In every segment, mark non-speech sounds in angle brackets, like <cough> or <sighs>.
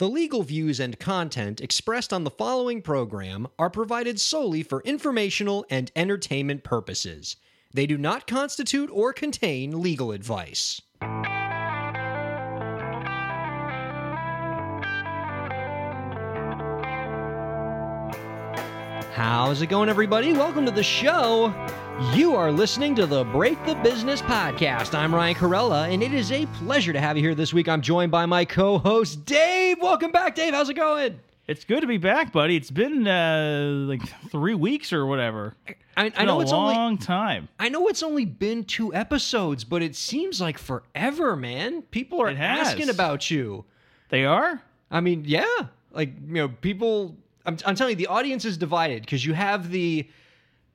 The legal views and content expressed on the following program are provided solely for informational and entertainment purposes. They do not constitute or contain legal advice. How's it going, everybody? Welcome to the show. You are listening to the Break the Business podcast. I'm Ryan Kairalla, and it is a pleasure to have you here this week. I'm joined by my co host, Dave. Welcome back, Dave. How's it going? It's good to be back, buddy. It's been uh, like three weeks or whatever. I, I know it's a only long time. I know it's only been two episodes, but it seems like forever, man. People are asking about you. They are. I mean, yeah, like you know, people. I'm, I'm telling you, the audience is divided because you have the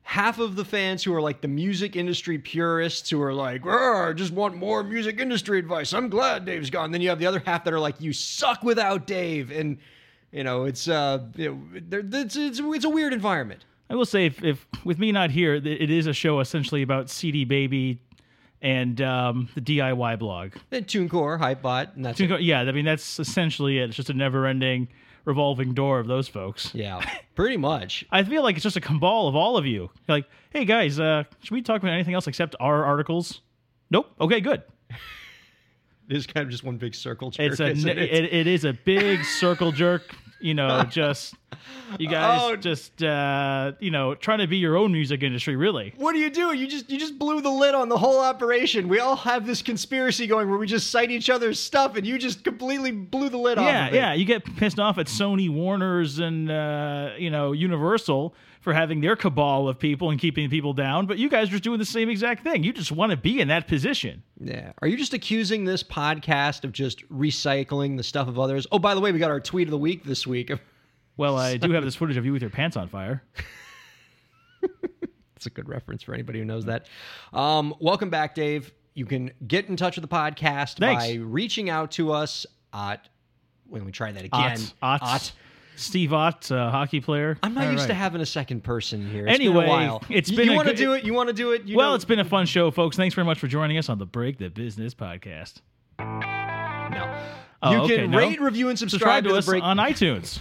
half of the fans who are like the music industry purists who are like, "Arr, I just want more music industry advice. I'm glad Dave's gone. Then you have the other half that are like, you suck without Dave, and you know, it's uh, you know, it's, it's it's a weird environment. I will say, if, if with me not here, it is a show essentially about CD Baby and um, the DIY blog. And TuneCore, Hypebot, and that's it. Yeah, I mean that's essentially it. It's just a never-ending revolving door of those folks. yeah, pretty much. <laughs> I feel like it's just a cabal of all of you. Like, hey guys, uh, should we talk about anything else except our articles? Nope. Okay, good. It is kind of just one big circle jerk. It's a isn't it, it? it is a big <laughs> circle jerk. You know, <laughs> just you guys Oh. just uh, you know trying to be your own music industry. Really, What do you do? You just you just blew the lid on the whole operation. We all have this conspiracy going where we just cite each other's stuff, and you just completely blew the lid off. yeah, of it. yeah. You get pissed off at Sony, Warner's, and uh, you know Universal for having their cabal of people and keeping people down, but you guys are doing the same exact thing. You just want to be in that position. Yeah. Are you just accusing this podcast of just recycling the stuff of others? Oh, by the way, we got our tweet of the week this week. <laughs> Well, I do have this footage of you with your pants on fire. <laughs> That's a good reference for anybody who knows that. Um, welcome back, Dave. You can get in touch with the podcast Thanks. by reaching out to us at. Let me try that again. Ott, Steve Ott, uh, hockey player. I'm not All used to having a second person here. It's Anyway, been a while. it's You- been You, a want to do it? You want to do it? You Well, know- it's been a fun show, folks. Thanks very much for joining us on the Break the Business podcast. no. Oh, you okay, can no? rate, review, and Subscribe subscribe, to the us break. on iTunes.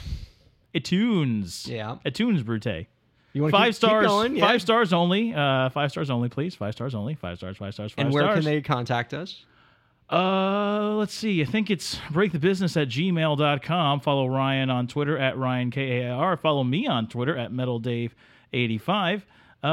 iTunes. Yeah. iTunes Brute. You wanna Five keep- keep stars. going? Yeah. Five stars only. Uh, five stars only, please. Five stars only. Five stars. Five stars. Five And where can they contact us? Uh, let's see. I think it's breakthebusiness at gmail.com. Follow Ryan on Twitter at Ryan KAR. Follow me on Twitter at MetalDave85. Uh,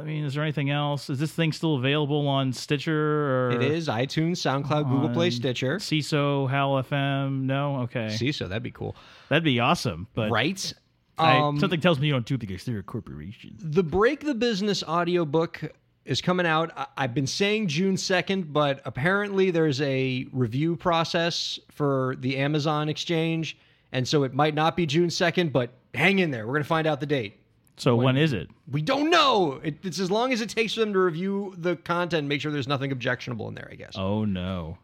I mean, is there anything else? Is this thing still available on Stitcher or It is iTunes, SoundCloud, Google Play, Stitcher. CISO, HAL FM? No? Okay. CISO. that'd be cool, That'd be awesome. But right? I- Um, something tells me you don't do because they're a corporation. the Break the Business audiobook is coming out. I- I've been saying June 2nd, but apparently there's a review process for the Amazon exchange. And so it might not be June 2nd, but hang in there. We're going to find out the date. So when is it? We don't know. It, it's as long as it takes for them to review the content make sure there's nothing objectionable in there, I guess. Oh no.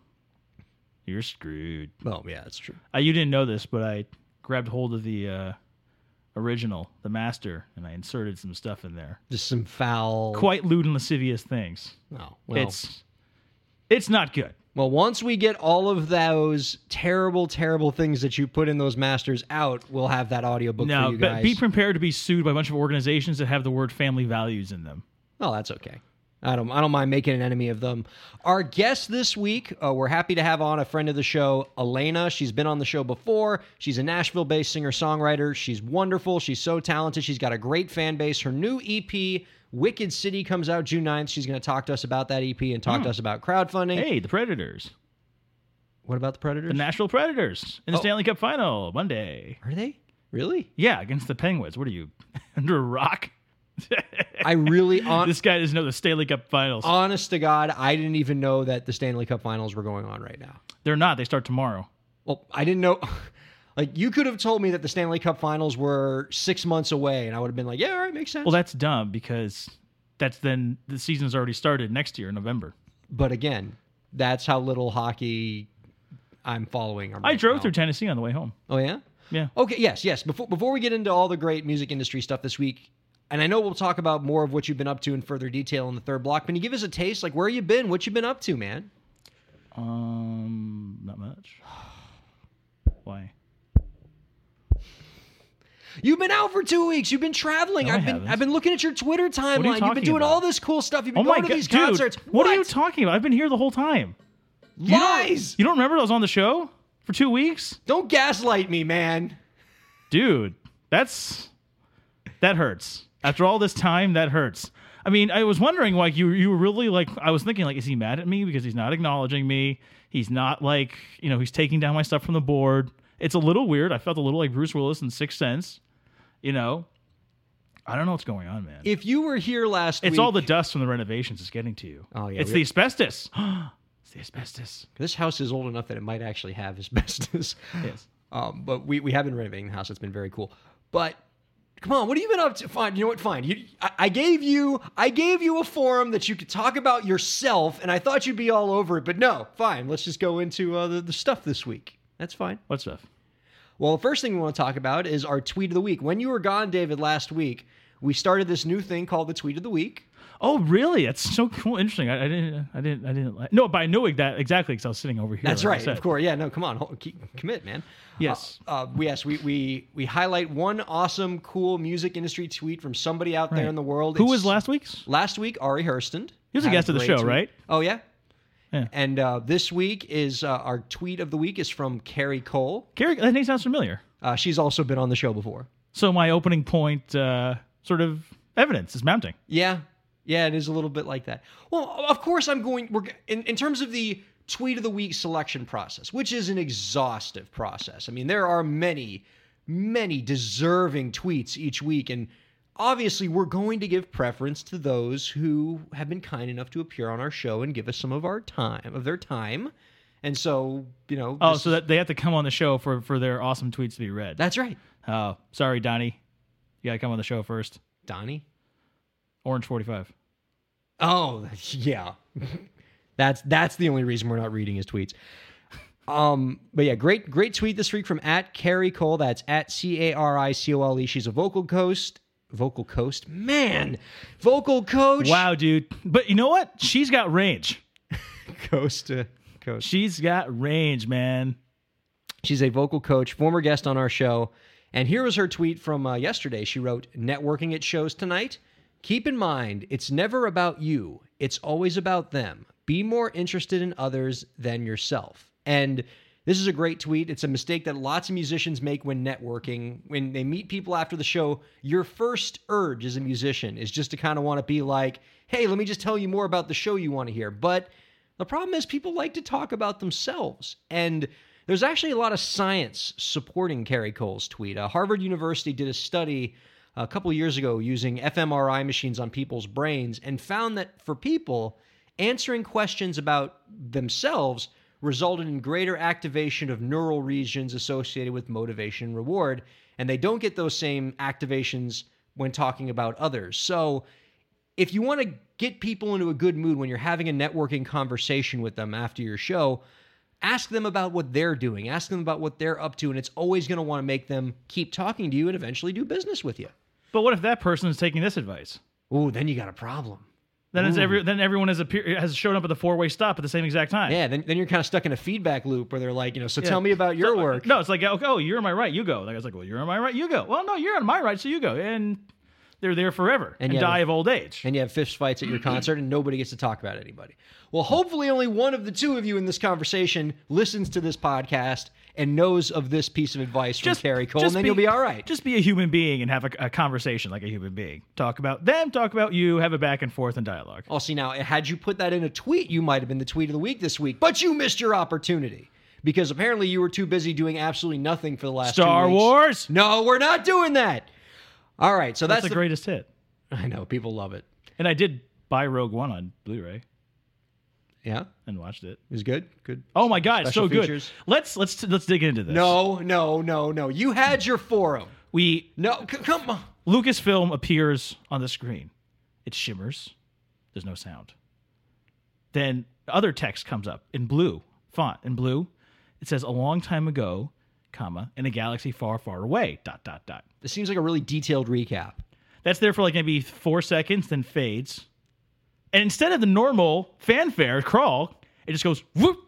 You're screwed. Oh, yeah, that's true. Uh, you didn't know this, but I grabbed hold of the uh, original, the master, and I inserted some stuff in there. Just some foul. Quite lewd and lascivious things. Oh, well. It's it's not good. Well, once we get all of those terrible, terrible things that you put in those masters out, we'll have that audiobook No, for you but guys. be prepared to be sued by a bunch of organizations that have the word family values in them. oh, that's okay. I don't. I don't mind making an enemy of them. Our guest this week, uh, we're happy to have on a friend of the show, Alayna. She's been on the show before. She's a Nashville-based singer-songwriter. She's wonderful. She's so talented. She's got a great fan base. Her new EP, Wicked City, comes out June 9th. She's going to talk to us about that EP and talk to us about crowdfunding. Hey, the Predators, What about the Predators? the Nashville Predators in the Oh. Stanley Cup Final Monday. Are they really? Yeah, against the Penguins. What are you <laughs> under a rock? <laughs> I really on this guy doesn't know the Stanley Cup Finals. honest to God, I didn't even know that the Stanley Cup Finals were going on right now. They're not. They start tomorrow. Well, I didn't know. <laughs> Like you could have told me that the Stanley Cup Finals were six months away, and I would have been like, "Yeah, all right, makes sense." Well, that's dumb because that's then the season's already started next year in November. but again, that's how little hockey I'm following. I drove now. through Tennessee on the way home. Oh yeah. Yeah. Okay. Yes. Yes. Before before we get into all the great music industry stuff this week, and I know we'll talk about more of what you've been up to in further detail in the third block. Can you give us a taste, like where you been, what you been up to, man? Um, not much. <sighs> Why? You've been out for two weeks. You've been traveling. No, I've been haven't. I've been looking at your Twitter timeline. You've been doing about? all this cool stuff. You've Oh been my going to god, these dude! concerts. What? are you talking about? I've been here the whole time. Lies! You don't remember I was on the show for two weeks, Don't gaslight me, man. dude? That's that hurts. After all this time, that hurts. I mean, I was wondering, like, you you were really like, I was thinking, like, is he mad at me because he's not acknowledging me? He's not like, you know, he's taking down my stuff from the board. It's a little weird. I felt a little like Bruce Willis in Sixth Sense. You know, I don't know what's going on, man. If you were here last It's week, all the dust from the renovations is getting to you. Oh, yeah, it's we- the asbestos. <gasps> it's the asbestos. this house is old enough that it might actually have <laughs> asbestos. Yes. Um, but we, we have been renovating the house. It's been very cool. But come on, what have you been up to? Fine, you know what? Fine. You, I, I gave you I gave you a forum that you could talk about yourself, and I thought you'd be all over it. But no, fine. Let's just go into uh, the, the stuff this week. That's fine. What stuff? Well, the first thing we want to talk about is our tweet of the week. When you were gone, David, last week, we started this new thing called the tweet of the week. Oh, really? That's so cool. Interesting. I, I didn't. I didn't. I didn't. Like, no, but I knew that exactly because I was sitting over here. That's like right, of course. Yeah, no, come on, hold, keep, commit, man. Yes. Uh, uh, we- yes, we, we we highlight one awesome, cool music industry tweet from somebody out there in the world. Who It's- was last week's? Last week, Ari Herstand. He was a guest of the show, tweet. right? Oh yeah. Yeah. And uh, this week is uh, our tweet of the week is from Cari Cole. Cari, that name sounds familiar. Uh, she's also been on the show before. So my opening point, uh, sort of evidence is mounting. Yeah, yeah, it is a little bit like that. Well, of course, I'm going. We're in in terms of the tweet of the week selection process, which is an exhaustive process. I mean, there are many, many deserving tweets each week, and obviously, we're going to give preference to those who have been kind enough to appear on our show and give us some of our time, of their time. And so, you know, Oh, so that they have to come on the show for for their awesome tweets to be read. that's right, Oh, sorry, Donnie. You gotta come on the show first. Donnie. Orange forty five. Oh, <laughs> yeah. that's that's the only reason we're not reading his tweets. Um, but yeah, great great tweet this week from at Cari Cole. That's at C A R I C O L E. She's a vocal coast. Vocal coast, man, vocal coach. Wow, dude. But you know what? She's got range. <laughs> coast to coast. She's got range, man. She's a vocal coach, former guest on our show. And here was her tweet from uh, yesterday. She wrote, Networking at shows tonight. Keep in mind, it's never about you, it's always about them. Be more interested in others than yourself. And this is a great tweet. It's a mistake that lots of musicians make when networking. When they meet people after the show, your first urge as a musician is just to kind of want to be like, hey, let me just tell you more about the show you want to hear. But the problem is, people like to talk about themselves. And there's actually a lot of science supporting Cari Cole's tweet. Uh, Harvard University did a study a couple years ago using fMRI machines on people's brains and found that for people, answering questions about themselves resulted in greater activation of neural regions associated with motivation and reward. And they don't get those same activations when talking about others. So, if you want to get people into a good mood when you're having a networking conversation with them after your show, ask them about what they're doing, ask them about what they're up to, and it's always going to want to make them keep talking to you and eventually do business with you. But what if that person is taking this advice? Ooh, then you got a problem. Then is every then everyone has appear, has shown up at the four way stop at the same exact time. Yeah, then, then you're kind of stuck in a feedback loop where they're like, you know, so tell me about your So, uh, work. No, it's like, okay, oh, you're on my right, you go. Like I was like, well, you're on my right, you go. Well, no, you're on my right, so you go. And they're there forever and, you have die a- of old age. and you have fist fights at your <clears throat> concert and nobody gets to talk about anybody. Well, hopefully only one of the two of you in this conversation listens to this podcast and knows of this piece of advice from Cari Cole, and then be, you'll be all right. Just be a human being and have a, a conversation like a human being. Talk about them, talk about you, have a back and forth and dialogue. I'll see now, had you put that in a tweet, you might have been the tweet of the week this week, but you missed your opportunity because apparently you were too busy doing absolutely nothing for the last two Star. Wars. No, we're not doing that. All right, so That's, that's, the greatest hit. <laughs> I know people love it. And I did buy Rogue One on Blu-ray Yeah, and watched it. it was good. Good. Oh my god, it's so features. good. Let's let's let's dig into this. No, no, no, no. You had your forum. we No, c- come on. Lucasfilm appears on the screen. It shimmers. There's no sound. Then other text comes up in blue font in blue. It says a long time ago, comma, in a galaxy far, far away. Dot dot dot. This seems like a really detailed recap. That's there for like maybe four seconds, then fades. And instead of the normal fanfare crawl, it just goes whoop.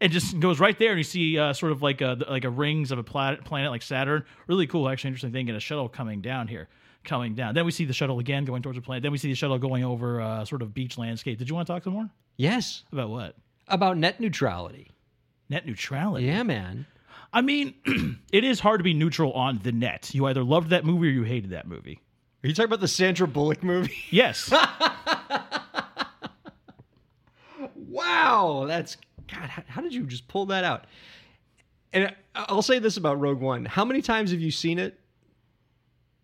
it just goes right there, and you see uh, sort of like a like a rings of a planet, planet like Saturn. Really cool, actually interesting thing, and a shuttle coming down here, coming down. Then we see the shuttle again going towards the planet. Then we see the shuttle going over uh, sort of beach landscape. Did you want to talk some more Yes, about what about net neutrality. net neutrality? Yeah, man. I mean, <clears throat> it is hard to be neutral on the net. You either loved that movie or you hated that movie. Are you talking about the Sandra Bullock movie? <laughs> Yes. wow, that's God. How, how did you just pull that out? And I- I'll say this about Rogue One: How many times have you seen it?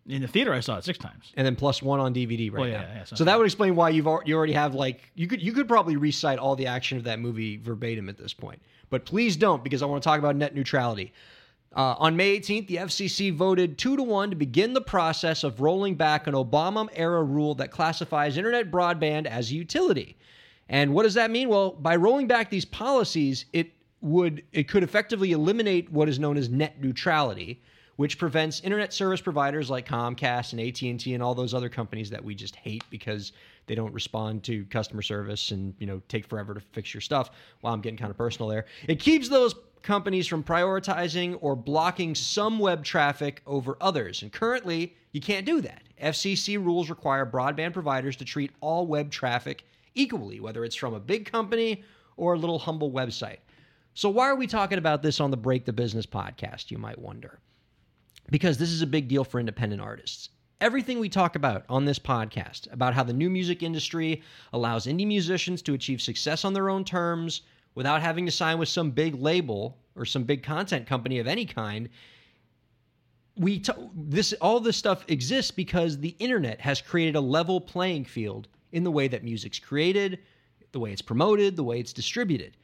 In the theater, I saw it six times. and then plus one on DVD right Well, yeah, now. yeah, so that would explain why you've you already have like you could you could probably recite all the action of that movie verbatim at this point. But please don't because I want to talk about net neutrality. Uh, on May 18th, the FCC voted two to one to begin the process of rolling back an Obama era rule that classifies internet broadband as a utility. And what does that mean? Well, by rolling back these policies, it would it could effectively eliminate what is known as net neutrality, which prevents internet service providers like Comcast and AT&T and all those other companies that we just hate because they don't respond to customer service and, you know, take forever to fix your stuff. Well, I'm getting kind of personal there. It keeps those companies from prioritizing or blocking some web traffic over others. And currently, you can't do that. FCC rules require broadband providers to treat all web traffic equally, whether it's from a big company or a little humble website. So, why are we talking about this on the Break the Business podcast, you might wonder? Because this is a big deal for independent artists. Everything we talk about on this podcast, about how the new music industry allows indie musicians to achieve success on their own terms without having to sign with some big label or some big content company of any kind, we t- this all this stuff exists because the internet has created a level playing field in the way that music's created, the way it's promoted, the way it's distributed.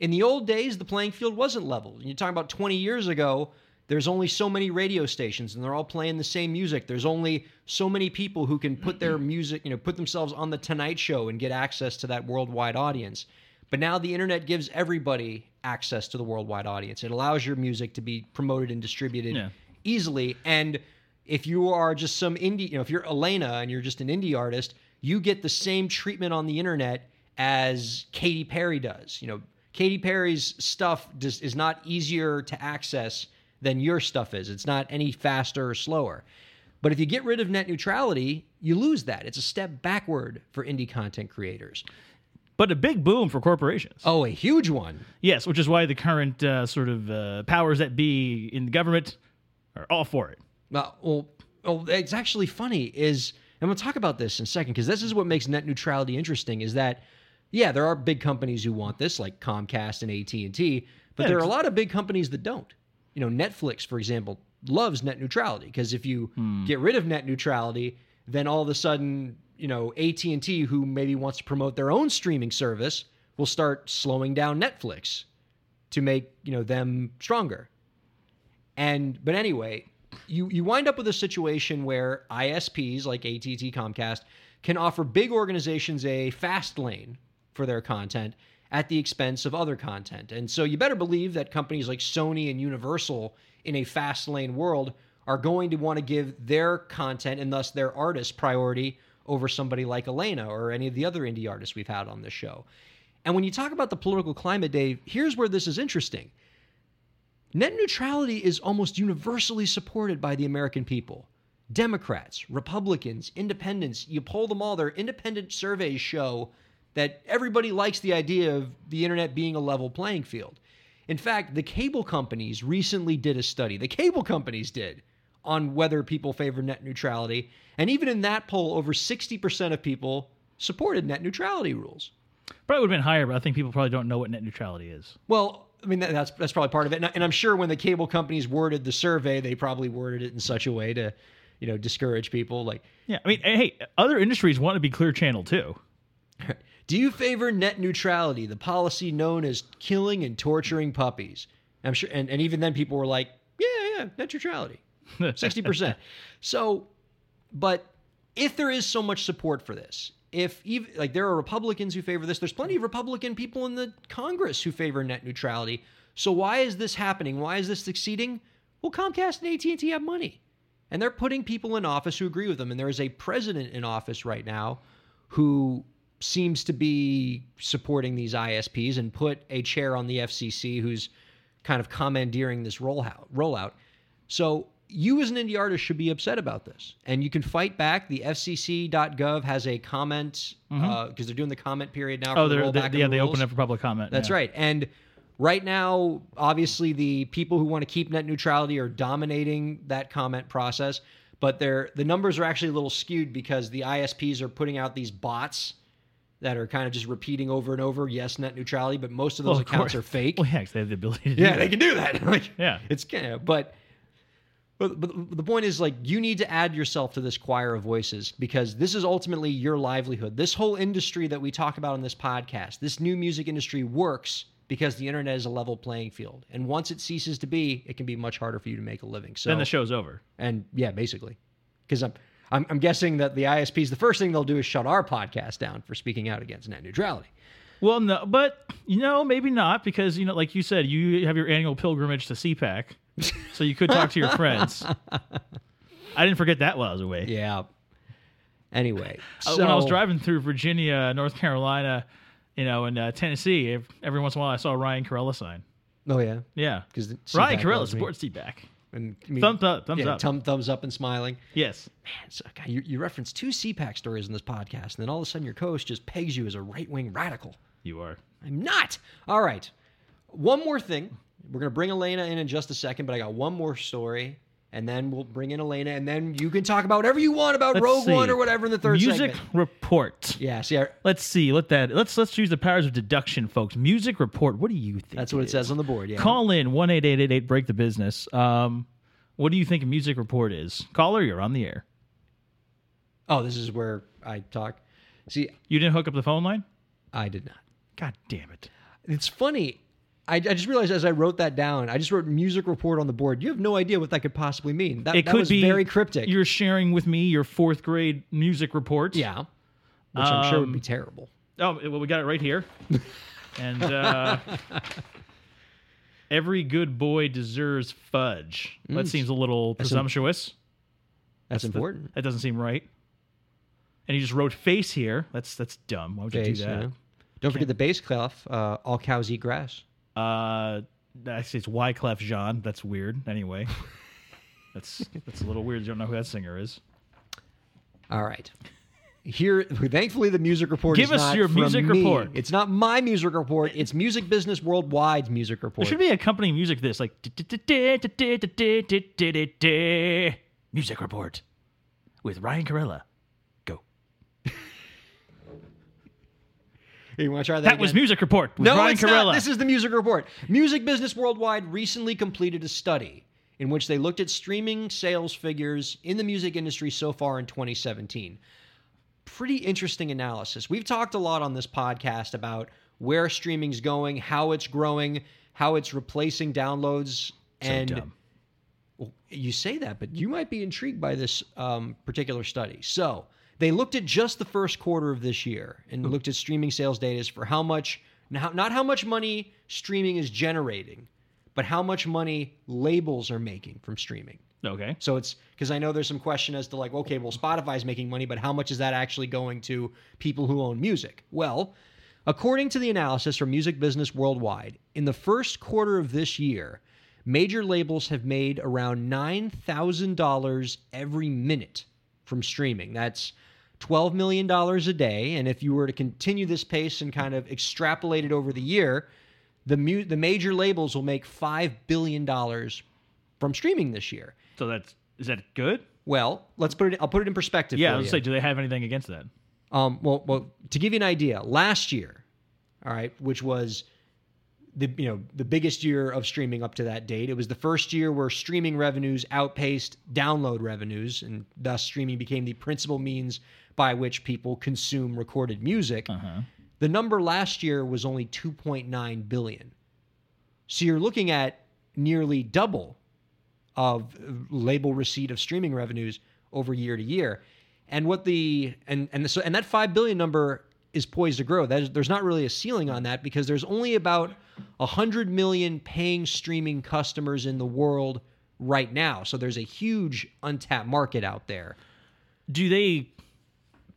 In the old days, the playing field wasn't level. You're talking about 20 years ago, there's only so many radio stations and they're all playing the same music. There's only so many people who can put their music, you know, put themselves on the Tonight Show and get access to that worldwide audience. But now the internet gives everybody access to the worldwide audience. It allows your music to be promoted and distributed Yeah. easily. And if you are just some indie, you know, if you're Alayna and you're just an indie artist, you get the same treatment on the internet as Katy Perry does. You know, Katy Perry's stuff just is not easier to access than your stuff is. It's not any faster or slower. But if you get rid of net neutrality, you lose that. It's a step backward for indie content creators. But a big boom for corporations. Oh, a huge one. Yes, which is why the current uh, sort of uh, powers that be in the government are all for it. Well, well, well it's actually funny is, and we'll talk about this in a second because this is what makes net neutrality interesting. Is that, yeah, there are big companies who want this, like Comcast and AT and T, but Yeah, there are a lot of big companies that don't. You know, Netflix, for example, loves net neutrality because if you get rid of net neutrality, then all of a sudden, you know, AT and T, who maybe wants to promote their own streaming service, will start slowing down Netflix to make you know them stronger. And but anyway, you you wind up with a situation where ISPs like AT&T, Comcast can offer big organizations a fast lane for their content at the expense of other content. And so you better believe that companies like Sony and Universal in a fast lane world are going to want to give their content and thus their artists priority over somebody like Alayna or any of the other indie artists we've had on this show. And when you talk about the political climate, Dave, here's where this is interesting. Net neutrality is almost universally supported by the American people. Democrats, Republicans, independents, you poll them all, their independent surveys show that everybody likes the idea of the internet being a level playing field. In fact, the cable companies recently did a study, the cable companies did, on whether people favor net neutrality. And even in that poll, over 60% of people supported net neutrality rules. Probably would have been higher, but I think people probably don't know what net neutrality is. Well, I mean that, that's that's probably part of it, and, and I'm sure when the cable companies worded the survey, they probably worded it in such a way to, you know, discourage people. Like, Yeah, I mean, hey, other industries want to be clear channel too. <laughs> do you favor net neutrality, the policy known as killing and torturing puppies? I'm sure, and, and even then, people were like, yeah, yeah, net neutrality, sixty percent. So, but if there is so much support for this, if even like there are Republicans who favor this, there's plenty of Republican people in the Congress who favor net neutrality. So why is this happening? Why is this succeeding? Well, Comcast and AT&T have money, and they're putting people in office who agree with them. And there is a president in office right now who seems to be supporting these ISPs and put a chair on the FCC who's kind of commandeering this rollout. Rollout. So you as an indie artist should be upset about this, and you can fight back. The FCC.gov has a comment because they're doing the comment period now. Mm-hmm. Oh, for they're, they, yeah, the they opened up for public comment. That's yeah. right. And right now, obviously, the people who want to keep net neutrality are dominating that comment process. But they're, the numbers are actually a little skewed because the ISPs are putting out these bots that are kind of just repeating over and over, yes, net neutrality, but most of those Well, of accounts course. are fake. Well, yeah, they have the ability to do yeah, they can do that. <laughs> like, Yeah. it's kind of, but. But, but the point is, like, you need to add yourself to this choir of voices because this is ultimately your livelihood. This whole industry that we talk about in this podcast, this new music industry works because the internet is a level playing field. And once it ceases to be, it can be much harder for you to make a living. So, Then the show's over. and yeah, basically, because I'm, I'm I'm guessing that the ISPs, the first thing they'll do is shut our podcast down for speaking out against net neutrality. Well, no, but you know, maybe not because you know, like you said, you have your annual pilgrimage to CPAC, so you could talk to your friends. I didn't forget that while I was away. Yeah. Anyway, Uh, so when I was driving through Virginia, North Carolina, you know, and uh, Tennessee, every once in a while I saw a Ryan Kairalla sign. oh yeah, Yeah, because Ryan Kairalla sports CPAC. And, I mean, Thumbs up, thumbs yeah, up. thumb- thumbs up and smiling. Yes. Man, so, God, you, you reference two CPAC stories in this podcast, and then all of a sudden your co-host just pegs you as a right-wing radical. You are. I'm not. All right. One more thing. We're going to bring Alayna in in just a second, but I got one more story, and then we'll bring in Alayna, and then you can talk about whatever you want about Let's Rogue see. One or whatever in the third Music segment. report. Yes, yeah, Let's see. Let that. Let's let's use the powers of deduction, folks. Music report. What do you think? that's what it says on the board. Yeah. Call in one eight eight eight eight. Break the business. Um, what do you think a music report is? Caller, you're on the air. Oh, this is where I talk. See, You didn't hook up the phone line. I did not. God damn it! It's funny. I, I just realized as I wrote that down, I just wrote music report on the board. You have no idea what that could possibly mean. That, It that could was be very cryptic. You're sharing with me your fourth grade music report. yeah, which I'm sure would Um, be terrible. Oh, well, we got it right here. <laughs> and uh, every good boy deserves fudge. That Mm. seems a little presumptuous. That's, the- important. that doesn't seem right. And he just wrote face here. That's that's dumb. Why would you do that? yeah. Don't forget the bass clef. Uh, all cows eat grass. Uh, actually, it's Wyclef Jean. That's weird. Anyway, that's that's a little weird. You don't know who that singer is. All right. Here, thankfully, the music report. Give is us not your from music me. report. It's not my music report. It's Music Business Worldwide's music report. There should be accompanying music to this, like music report with Ryan Kairalla. Go. You want to try that? That was music report with No, Ryan it's Kairalla. not. This is the music report. Music Business Worldwide recently completed a study in which they looked at streaming sales figures in the music industry so far in 2017. Pretty interesting analysis. We've talked a lot on this podcast about where streaming's going, how it's growing, how it's replacing downloads, So and dumb. you say that, but you might be intrigued by this um, particular study. So they looked at just the first quarter of this year and hmm. looked at streaming sales data for how much not how much money streaming is generating, but how much money labels are making from streaming. Okay. So it's because I know there's some question as to like, okay, well, Spotify's making money, but how much is that actually going to people who own music? Well, according to the analysis from Music Business Worldwide, in the first quarter of this year, major labels have made around $9,000 every minute from streaming. That's $12 million a day. And if you were to continue this pace and kind of extrapolate it over the year, the, mu- the major labels will make $5 billion from streaming this year. So that's is that good? Well, let's put it. I'll put it in perspective. Yeah, I was say, do they have anything against that? Um, well, well, to give you an idea, last year, all right, which was the you know the biggest year of streaming up to that date. It was the first year where streaming revenues outpaced download revenues, and thus streaming became the principal means by which people consume recorded music. Uh-huh. The number last year was only 2.9 billion. So you're looking at nearly double of label receipt of streaming revenues over year to year. And what the and and so and that 5 billion number is poised to grow. That is, there's not really a ceiling on that because there's only about 100 million paying streaming customers in the world right now. So there's a huge untapped market out there. Do they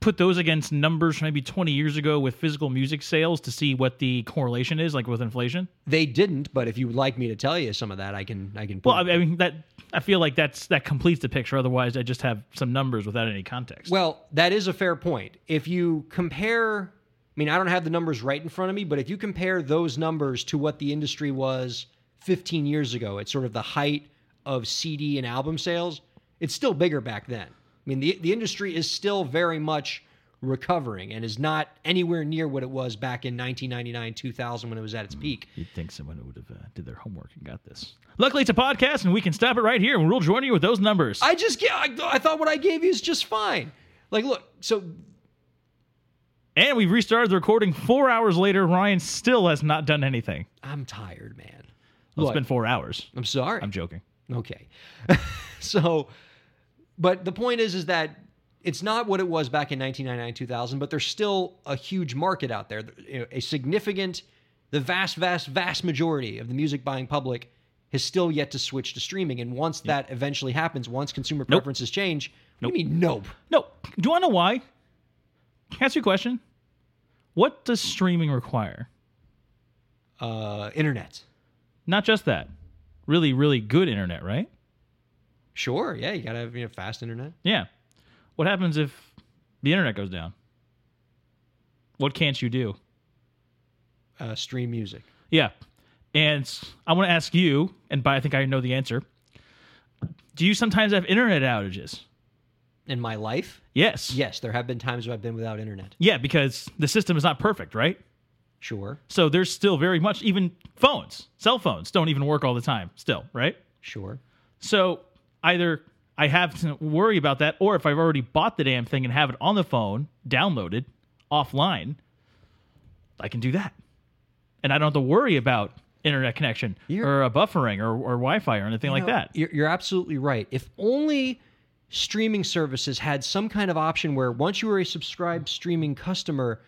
put those against numbers from maybe 20 years ago with physical music sales to see what the correlation is, like with inflation? They didn't, but if you would like me to tell you some of that, I can. I can. Put Well, I mean that I feel like that's that completes the picture. Otherwise, I just have some numbers without any context. Well, that is a fair point. If you compare, I mean, I don't have the numbers right in front of me, but if you compare those numbers to what the industry was 15 years ago, at sort of the height of CD and album sales, it's still bigger back then. I mean, the, the industry is still very much recovering and is not anywhere near what it was back in 1999, 2000 when it was at its peak. You'd think someone would have uh, did their homework and got this. Luckily, it's a podcast, and we can stop it right here, and we'll join you with those numbers. I just, I, I thought what I gave you is just fine. Like, look, so and we've restarted the recording four hours later. Ryan still has not done anything. I'm tired, man. Well, Look, it's been four hours. I'm sorry. I'm joking. Okay. <laughs> so, but the point is, is that it's not what it was back in 1999, 2000, but there's still a huge market out there. A significant, the vast, vast, vast majority of the music buying public has still yet to switch to streaming. And once that eventually happens, once consumer Nope. preferences change, do you mean, nope? No, do you want to know why? Can I ask you a question? What does streaming require? Uh, internet. Not just that. Really, really good internet, right? Sure. Yeah. You got to have you know, fast internet. Yeah. What happens if the internet goes down? What can't you do? Uh, stream music. Yeah. And I want to ask you, and by I think I know the answer. Do you sometimes have internet outages? In my life, Yes. yes, there have been times where I've been without internet. Yeah, because the system is not perfect, right? Sure. So there's still very much even phones, cell phones don't even work all the time still, right? Sure. So either I have to worry about that, or if I've already bought the damn thing and have it on the phone, downloaded, offline, I can do that. And I don't have to worry about internet connection You're- or a buffering or, or Wi Fi or anything like No, that. You're, you're absolutely right. If only streaming services had some kind of option where once you were a subscribed streaming customer,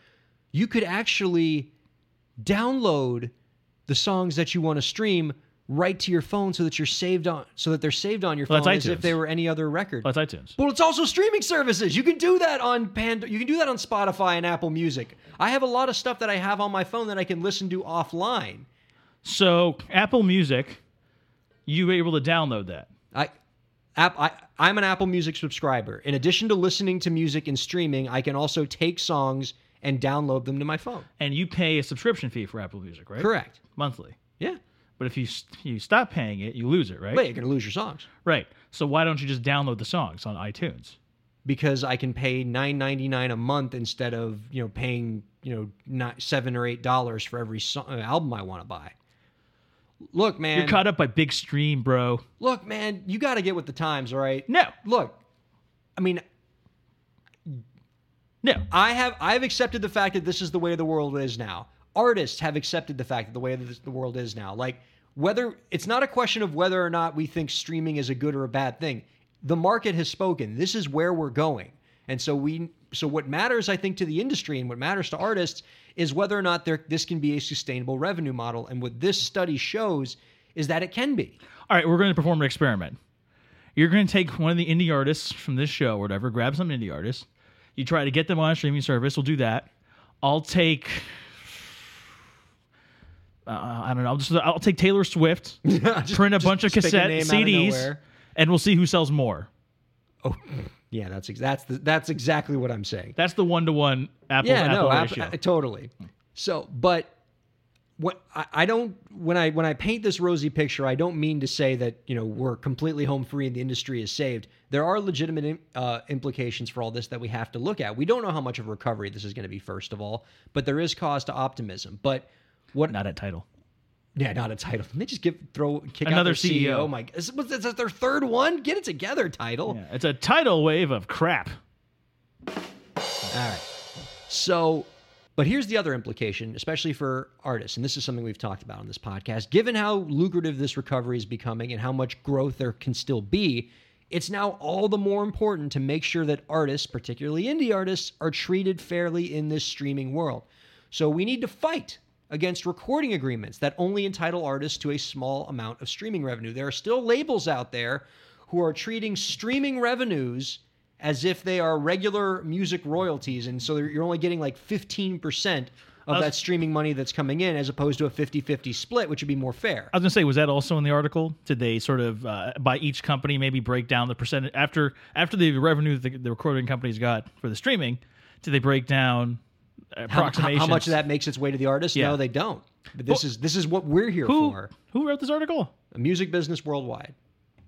you could actually download the songs that you want to stream right to your phone so that you're saved on so that they're saved on your Well, phone as if they were any other record. Well, that's iTunes. Well, it's also streaming services. You can do that on Pand- You can do that on Spotify and Apple Music. I have a lot of stuff that I have on my phone that I can listen to offline. So Apple Music, you were able to download that. I, app, I, I'm an Apple Music subscriber. In addition to listening to music and streaming, I can also take songs and download them to my phone. And you pay a subscription fee for Apple Music, right? Correct. Monthly. Yeah. But if you you stop paying it, you lose it, right? But you're going to lose your songs Right. So why don't you just download the songs on iTunes? because I can pay $9.99 a month instead of you know paying you know not seven or eight dollars for every so- uh, album I want to buy. Look, man. You're caught up by big stream, bro. look, man. You got to get with the times, all right? No. Look, I mean, No. I have I've accepted the fact that this is the way the world is now. Artists have accepted the fact that the way that this, the world is now. Like whether it's not a question of whether or not we think streaming is a good or a bad thing. The market has spoken. This is where we're going. And so we so what matters I think to the industry and what matters to artists is whether or not there this can be a sustainable revenue model and what this study shows is that it can be. All right, we're going to perform an experiment. You're going to take one of the indie artists from this show or whatever, grab some indie artists. You try to get them on a streaming service. We'll do that. I'll take. Uh, I don't know. I'll just I'll take Taylor Swift, <laughs> Just- print a just bunch of cassette of CDs, and we'll see who sells more. Oh, yeah, that's that's the, that's exactly what I'm saying. That's the one to one Apple yeah, Apple no, ratio. uh, totally. So, but what I, I don't when I when I paint this rosy picture, I don't mean to say that you know we're completely home free and the industry is saved. There are legitimate im- uh, implications for all this that we have to look at. We don't know how much of a recovery this is going to be, first of all, but there is cause to optimism. But what? Not a title. yeah, not a title. They just give throw kick Another out CEO. CEO. My, is, was this their third one? Get it together, Tidal. Yeah, it's a tidal wave of crap. All right. So, but here's the other implication, especially for artists, and this is something we've talked about on this podcast. Given how lucrative this recovery is becoming and how much growth there can still be, it's now all the more important to make sure that artists, particularly indie artists, are treated fairly in this streaming world. So we need to fight against recording agreements that only entitle artists to a small amount of streaming revenue. There are still labels out there who are treating streaming revenues as if they are regular music royalties, and so you're only getting like 15% of was- that streaming money that's coming in, as opposed to a 50-50 split, which would be more fair. I was gonna say, was that also in the article? Did they sort of uh, by each company maybe break down the percentage after after the revenue the, the recording companies got for the streaming? Did they break down approximations? how much of that makes its way to the artist? Yeah. No, they don't. But this Well- is this is what we're here Who for. who wrote this article? A music business worldwide.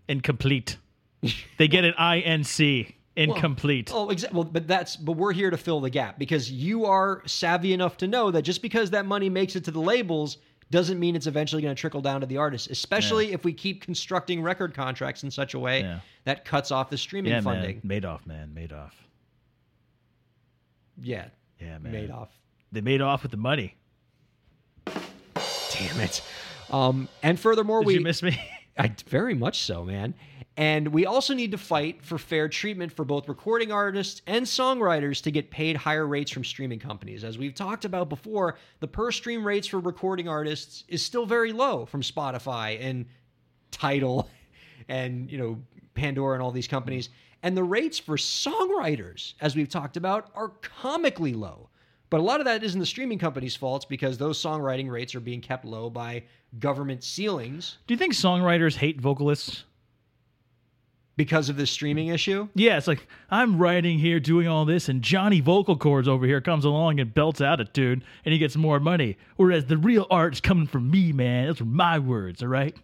Incomplete. <laughs> they get an INC. Incomplete. Oh, exactly. Well, but that's but we're here to fill the gap because you are savvy enough to know that just because that money makes it to the labels doesn't mean it's eventually going to trickle down to the artists. Especially if we keep constructing record contracts in such a way Yeah. that cuts off the streaming yeah, funding. man. Madoff, man. Madoff. Yeah, Yeah, man. made off. They made off with the money. Damn it. Um, and furthermore, Did we you miss me? <laughs> I very much so, man. And we also need to fight for fair treatment for both recording artists and songwriters to get paid higher rates from streaming companies. As we've talked about before, the per stream rates for recording artists is still very low from Spotify and Tidal <laughs> and, you know, Pandora and all these companies. And the rates for songwriters, as we've talked about, are comically low. But a lot of that isn't the streaming company's fault because those songwriting rates are being kept low by government ceilings Do you think songwriters hate vocalists? because of this streaming issue. Yeah, it's like I'm writing here, doing all this, and Johnny Vocal Cords over here comes along and belts out a tune, and he gets more money. Whereas the real art's coming from me, man. Those are my words, all right.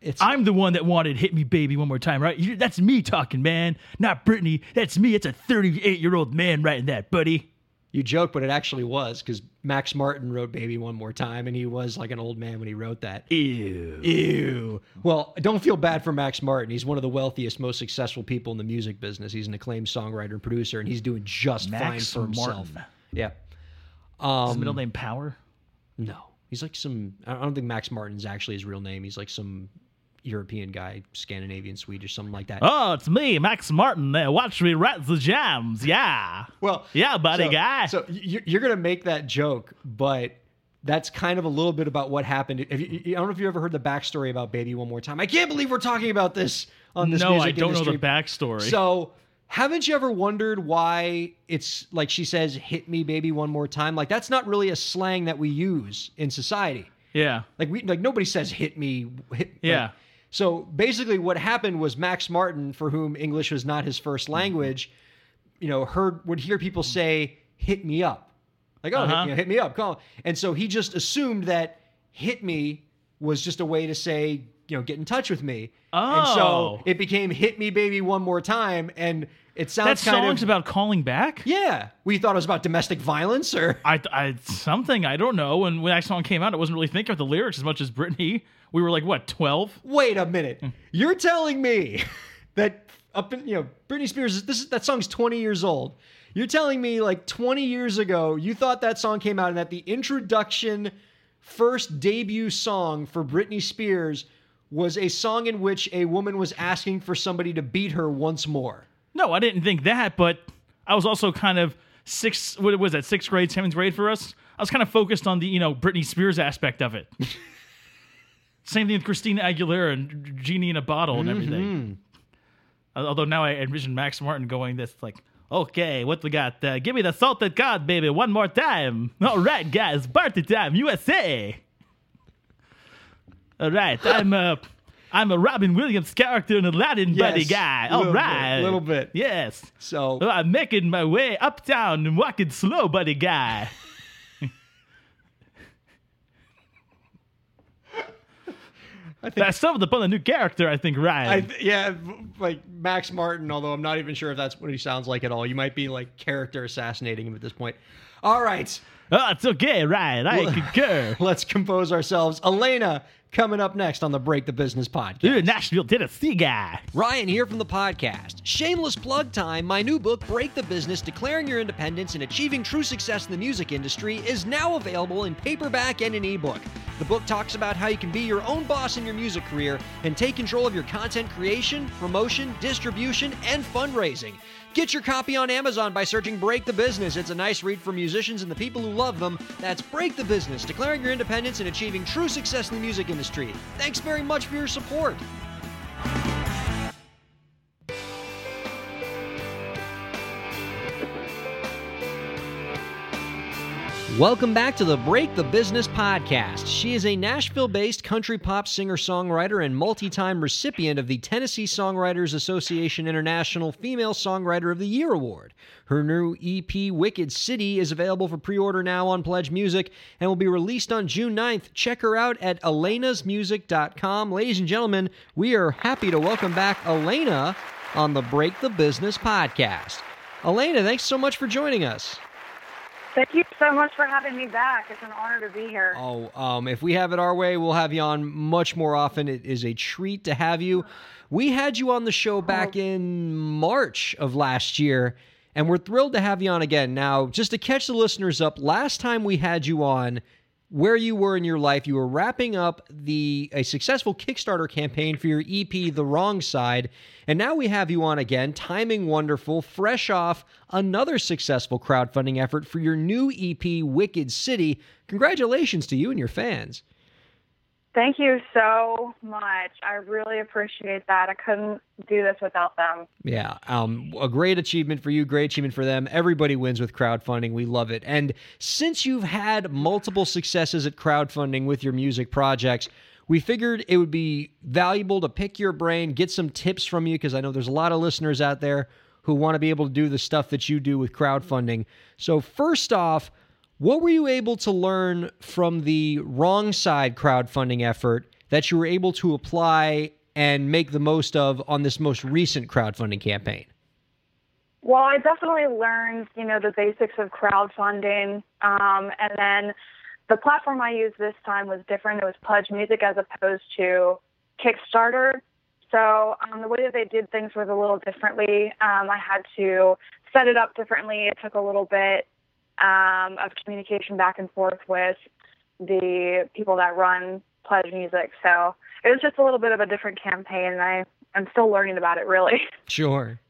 It's I'm the one that wanted "Hit Me, Baby" one more time, right? You, that's me talking, man, not Britney. That's me. It's a 38 year old man writing that, buddy. you joke, but it actually was because Max Martin wrote "Baby One More Time," and he was like an old man when he wrote that. Ew. Ew. Well, don't feel bad for Max Martin. He's one of the wealthiest, most successful people in the music business. He's an acclaimed songwriter and producer, and he's doing just Max fine for himself. Martin. Yeah. His Um, middle name Power. no, he's like some. I don't think Max Martin's actually his real name. He's like some European guy, Scandinavian, Swedish, something like that. Oh, it's me, Max Martin. Watch me write the jams. Yeah. Well, Yeah, buddy so, guy. So you're, you're going to make that joke, but that's kind of a little bit about what happened. If you, I don't know if you ever heard the backstory about Baby One More Time. I can't believe we're talking about this on this no, I don't know the backstory. So haven't you ever wondered why it's like she says, hit me, baby, one more time? Like that's not really a slang that we use in society. yeah. Like we like nobody says hit me. Hit, Yeah. like- so basically, what happened was Max Martin, for whom English was not his first language, you know, heard would hear people say "hit me up," like "oh, Uh-huh. hit, me, hit me up," call, and so he just assumed that "hit me" was just a way to say, you know, get in touch with me. And so Oh. it became "hit me, baby, one more time," and it sounds That song's of about calling back? yeah. We thought it was about domestic violence, or I, I something I don't know. And when that song came out, I wasn't really thinking of the lyrics as much as Britney. We were like what twelve? Wait a minute. You're telling me <laughs> that up in you know Britney Spears this is, that song's 20 years old. You're telling me like 20 years ago you thought that song came out and that the introduction first debut song for Britney Spears was a song in which a woman was asking for somebody to beat her once more. No, I didn't think that. But I was also kind of six. What was that? Sixth grade, seventh grade for us. I was kind of focused on the you know Britney Spears aspect of it. <laughs> Same thing with Christina Aguilera and Genie in a Bottle and everything. Although now I envision Max Martin going this like, okay, what we got? Uh, give me the salted cod, baby, one more time. <laughs> All right, guys, party time, USA. All right, <laughs> I'm a, I'm a Robin Williams character in Aladdin, buddy Yes, guy. All little bit, right, little bit. Yes. So Oh, I'm making my way uptown and walking slow, buddy guy. I think That's stumbled upon a new character, I think, Ryan. I, yeah, like Max Martin, although I'm not even sure if that's what he sounds like at all. You might be like character assassinating him at this point. All right. Oh, it's okay, Ryan. I concur. Let's compose ourselves. Alayna coming up next on the Break the Business podcast. You're a Nashville, Tennessee guy. Ryan here from the podcast. Shameless plug time. My new book, Break the Business Declaring Your Independence and Achieving True Success in the Music Industry, is now available in paperback and an ebook. The book talks about how you can be your own boss in your music career and take control of your content creation, promotion, distribution, and fundraising. Get your copy on Amazon by searching Break the Business. It's a nice read for musicians and the people who love them. That's Break the Business, declaring your independence and achieving true success in the music industry. Thanks very much for your support. Welcome back to the Break the Business podcast. She is a Nashville based country pop singer songwriter and multi time recipient of the Tennessee Songwriters Association International Female Songwriter of the Year Award. Her new EP, Wicked City, is available for pre order now on Pledge Music and will be released on June 9th. Check her out at alaynasmusic.com. Ladies and gentlemen, we are happy to welcome back Alayna on the Break the Business podcast. Alayna, thanks so much for joining us. Thank you so much for having me back. It's an honor to be here. Oh, um, if we have it our way, we'll have you on much more often. It is a treat to have you. We had you on the show back in March of last year, and we're thrilled to have you on again. Now, just to catch the listeners up, last time we had you on, where you were in your life. You were wrapping up the a successful Kickstarter campaign for your EP, The Wrong Side, and now we have you on again, timing wonderful, fresh off another successful crowdfunding effort for your new EP, Wicked City. Congratulations to you and your fans. Thank you so much. I really appreciate that. I couldn't do this without them. Yeah, um, a great achievement for you, great achievement for them. Everybody wins with crowdfunding. We love it. And since you've had multiple successes at crowdfunding with your music projects, we figured it would be valuable to pick your brain, get some tips from you, because I know there's a lot of listeners out there who want to be able to do the stuff that you do with crowdfunding. So, first off, what were you able to learn from the wrong side crowdfunding effort that you were able to apply and make the most of on this most recent crowdfunding campaign? Well, I definitely learned, you know, the basics of crowdfunding, um, and then the platform I used this time was different. It was Pledge Music as opposed to Kickstarter. So um, the way that they did things was a little differently. Um, I had to set it up differently. It took a little bit um, of communication back and forth with the people that run Pledge Music. So it was just a little bit of a different campaign, and I I'm still learning about it. Really. <laughs> Sure.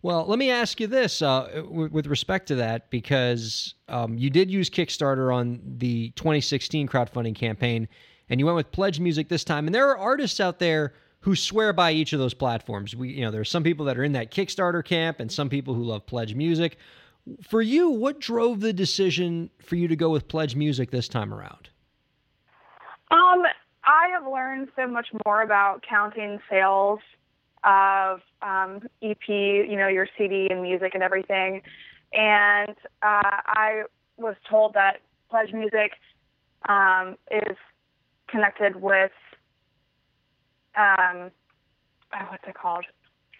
Well, let me ask you this uh, with respect to that, because um, you did use Kickstarter on the 2016 crowdfunding campaign, and you went with Pledge Music this time. And there are artists out there who swear by each of those platforms. We, you know, there are some people that are in that Kickstarter camp, and some people who love Pledge Music. For you, what drove the decision for you to go with Pledge Music this time around? Um, I have learned so much more about counting sales of um, EP, you know, your CD and music and everything. And uh, I was told that Pledge Music um, is connected with um, oh, what's it called?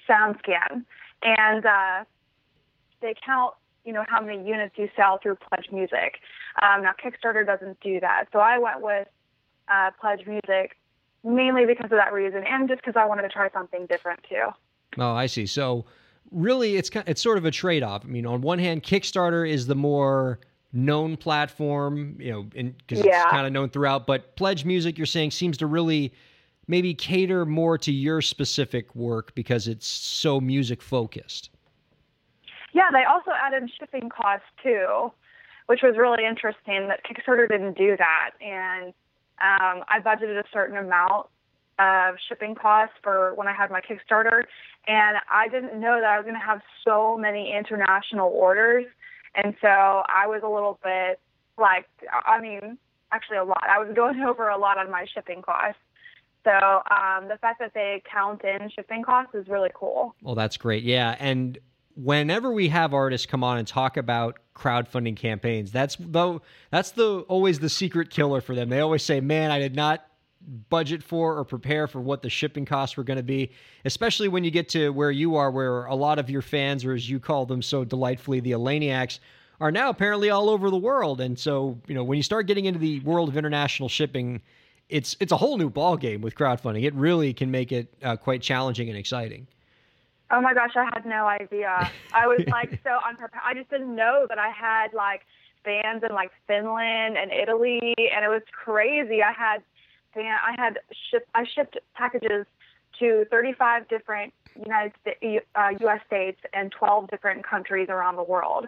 SoundScan, and uh, they count you know how many units you sell through Pledge Music. Um, now Kickstarter doesn't do that, so I went with uh, Pledge Music mainly because of that reason, and just because I wanted to try something different too. Oh, I see. So really, it's kind, it's sort of a trade off. I mean, on one hand, Kickstarter is the more known platform, you know, because yeah. it's kind of known throughout. But Pledge Music, you're saying, seems to really maybe cater more to your specific work because it's so music focused. Yeah, they also added shipping costs too, which was really interesting that Kickstarter didn't do that. And um, I budgeted a certain amount of shipping costs for when I had my Kickstarter, and I didn't know that I was going to have so many international orders. And so I was a little bit like, I mean, actually a lot. I was going <laughs> over a lot on my shipping costs. So um, the fact that they count in shipping costs is really cool. Well, that's great. Yeah, and whenever we have artists come on and talk about crowdfunding campaigns, that's though that's the always the secret killer for them. They always say, "Man, I did not budget for or prepare for what the shipping costs were going to be." Especially when you get to where you are, where a lot of your fans, or as you call them so delightfully, the Elaniacs, are now apparently all over the world. And so, you know, when you start getting into the world of international shipping, it's it's a whole new ball game with crowdfunding. It really can make it uh, quite challenging and exciting. Oh my gosh, I had no idea. I was <laughs> like so unprepared. I just didn't know that I had like fans in like Finland and Italy, and it was crazy. I had fan, I had shipped, I shipped packages to 35 different United States, uh, U.S. states and 12 different countries around the world.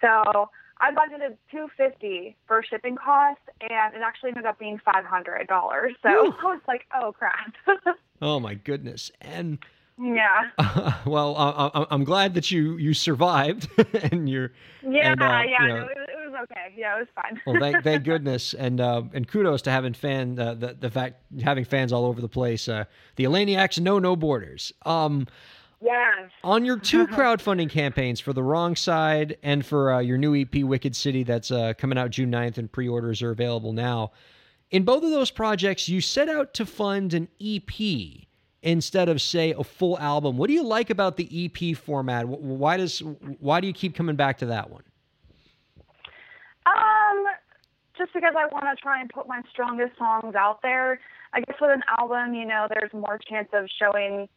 So I budgeted 250 for shipping costs, and it actually ended up being $500. So Ooh. <laughs> I was like, oh crap. <laughs> oh my goodness, and yeah. Uh, <laughs> well, uh, I'm glad that you you survived, <laughs> and you're. Yeah, and, uh, yeah. You know, it, was, it, was okay. Yeah, it was fine. well, thank, thank <laughs> goodness, and uh, and kudos to having fan uh, the the fact having fans all over the place. Uh, the Elaniacs know no borders. Um, yes. on your two crowdfunding campaigns for the wrong side and for uh, your new EP Wicked City that's uh, coming out June 9th and pre-orders are available now. In both of those projects, you set out to fund an EP instead of say a full album. What do you like about the EP format? Why does why do you keep coming back to that one? Um, just because I want to try and put my strongest songs out there. I guess with an album, you know, there's more chance of showing,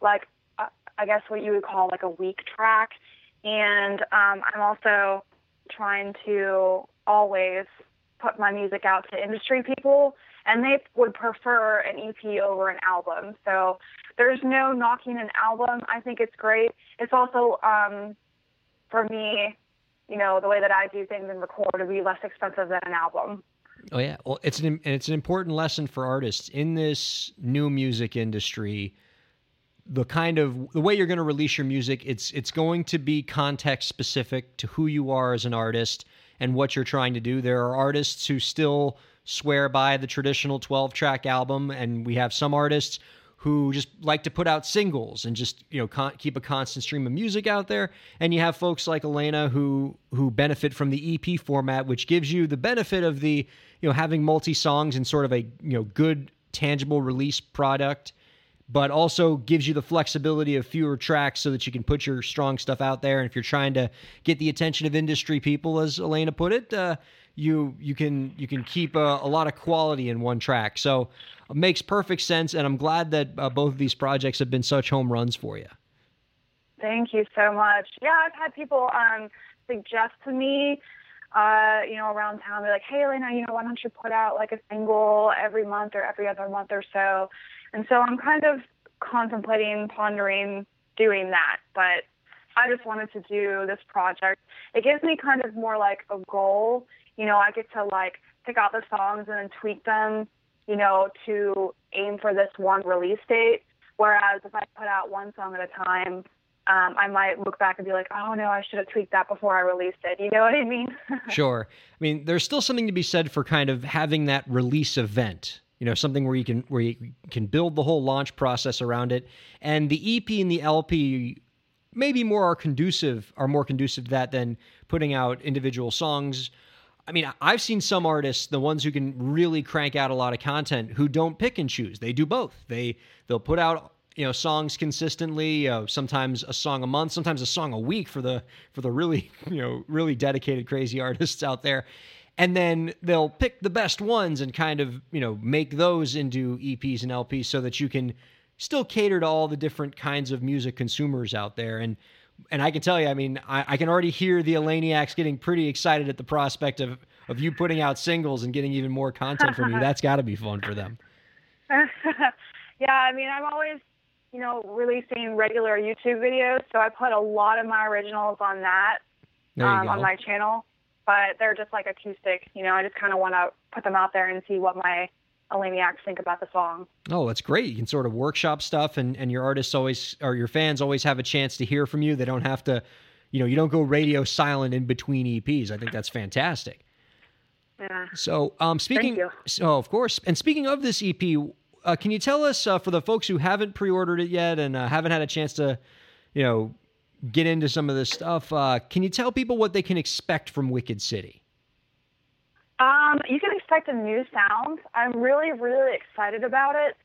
like, uh, I guess what you would call like a weak track. And um, I'm also trying to always put my music out to industry people, and they would prefer an EP over an album. So there's no knocking an album. I think it's great. It's also, um, for me, you know, the way that I do things and record would be less expensive than an album. Oh yeah, well, it's an it's an important lesson for artists in this new music industry. The kind of the way you're going to release your music, it's it's going to be context specific to who you are as an artist and what you're trying to do. There are artists who still swear by the traditional 12 track album, and we have some artists who just like to put out singles and just you know con- keep a constant stream of music out there. And you have folks like Alayna who who benefit from the EP format which gives you the benefit of the you know having multi songs and sort of a you know good tangible release product but also gives you the flexibility of fewer tracks so that you can put your strong stuff out there. And if you're trying to get the attention of industry people as Alayna put it uh, you you can you can keep a, a lot of quality in one track so it makes perfect sense and i'm glad that uh, both of these projects have been such home runs for you Thank you so much. Yeah, I've had people um, suggest to me, uh, you know, around town, they're like, hey, Alayna, you know, why don't you put out like a single every month or every other month or so? And so I'm kind of contemplating, pondering doing that. But I just wanted to do this project. It gives me kind of more like a goal. You know, I get to like pick out the songs and then tweak them, you know, to aim for this one release date. Whereas if I put out one song at a time, um, I might look back and be like, oh no, I should have tweaked that before I released it. You know what I mean? <laughs> sure i mean there's still something to be said for kind of having that release event you know something where you can where you can build the whole launch process around it and the ep and the lp maybe more are conducive are more conducive to that than putting out individual songs I mean, I've seen some artists, the ones who can really crank out a lot of content, who don't pick and choose. They do both. They they'll put out you know songs consistently. Sometimes a song a month, sometimes a song a week for the for the really <laughs> you know really dedicated crazy <laughs> artists out there. And then they'll pick the best ones and kind of you know make those into EPs and LPs so that you can still cater to all the different kinds of music consumers out there. And and I can tell you, I mean, I, I can already hear the Elaniacs getting pretty excited at the prospect of of you putting out singles and getting even more content from you. <laughs> That's got to be fun for them. <laughs> yeah, I mean, I'm always, you know, releasing regular YouTube videos, so I put a lot of my originals on that um, on my channel. But they're just like acoustic, you know. I just kind of want to put them out there and see what my Elaniacs think about the song. Oh, that's great. You can sort of workshop stuff and, and your artists always or your fans always have a chance to hear from you. They don't have to, you know, you don't go radio silent in between EPs. I think that's fantastic. Yeah. So, um, speaking, so of course, and speaking of this EP, uh, can you tell us uh, for the folks who haven't pre-ordered it yet and uh, haven't had a chance to, you know, get into some of this stuff? Uh, can you tell people what they can expect from Wicked City? Um, you can expect a new sound. I'm really, really excited about it.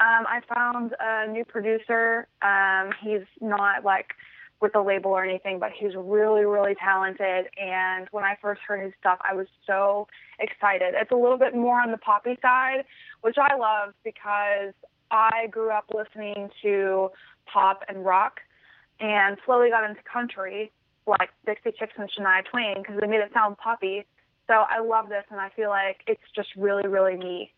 Um, I found a new producer. Um, he's not like with the label or anything, but he's really, really talented. And when I first heard his stuff, I was so excited. It's a little bit more on the poppy side, which I love because I grew up listening to pop and rock and slowly got into country like Dixie Chicks and Shania Twain because they made it sound poppy. So I love this, and I feel like it's just really, really me.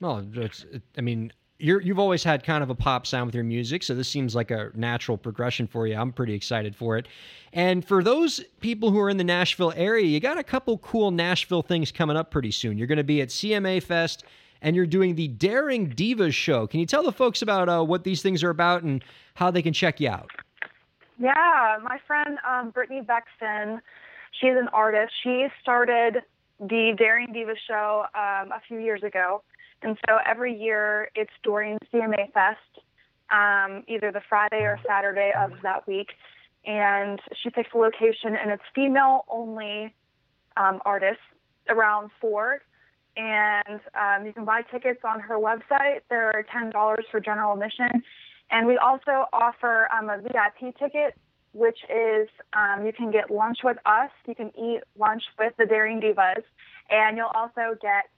Well, it's, I mean, you're, you've always had kind of a pop sound with your music, so this seems like a natural progression for you. I'm pretty excited for it. And for those people who are in the Nashville area, you got a couple cool Nashville things coming up pretty soon. You're going to be at CMA Fest, and you're doing the Daring Divas show. Can you tell the folks about uh, what these things are about and how they can check you out? Yeah, my friend um, Brittany Bexton, She's an artist. She started the Daring Diva show um, a few years ago. And so every year it's during CMA Fest, um, either the Friday or Saturday of that week. And she picks a location, and it's female only um, artists around four. And um, you can buy tickets on her website. They're $10 for general admission. And we also offer um, a VIP ticket, which is um, you can get lunch with us. You can eat lunch with the Daring Divas, and you'll also get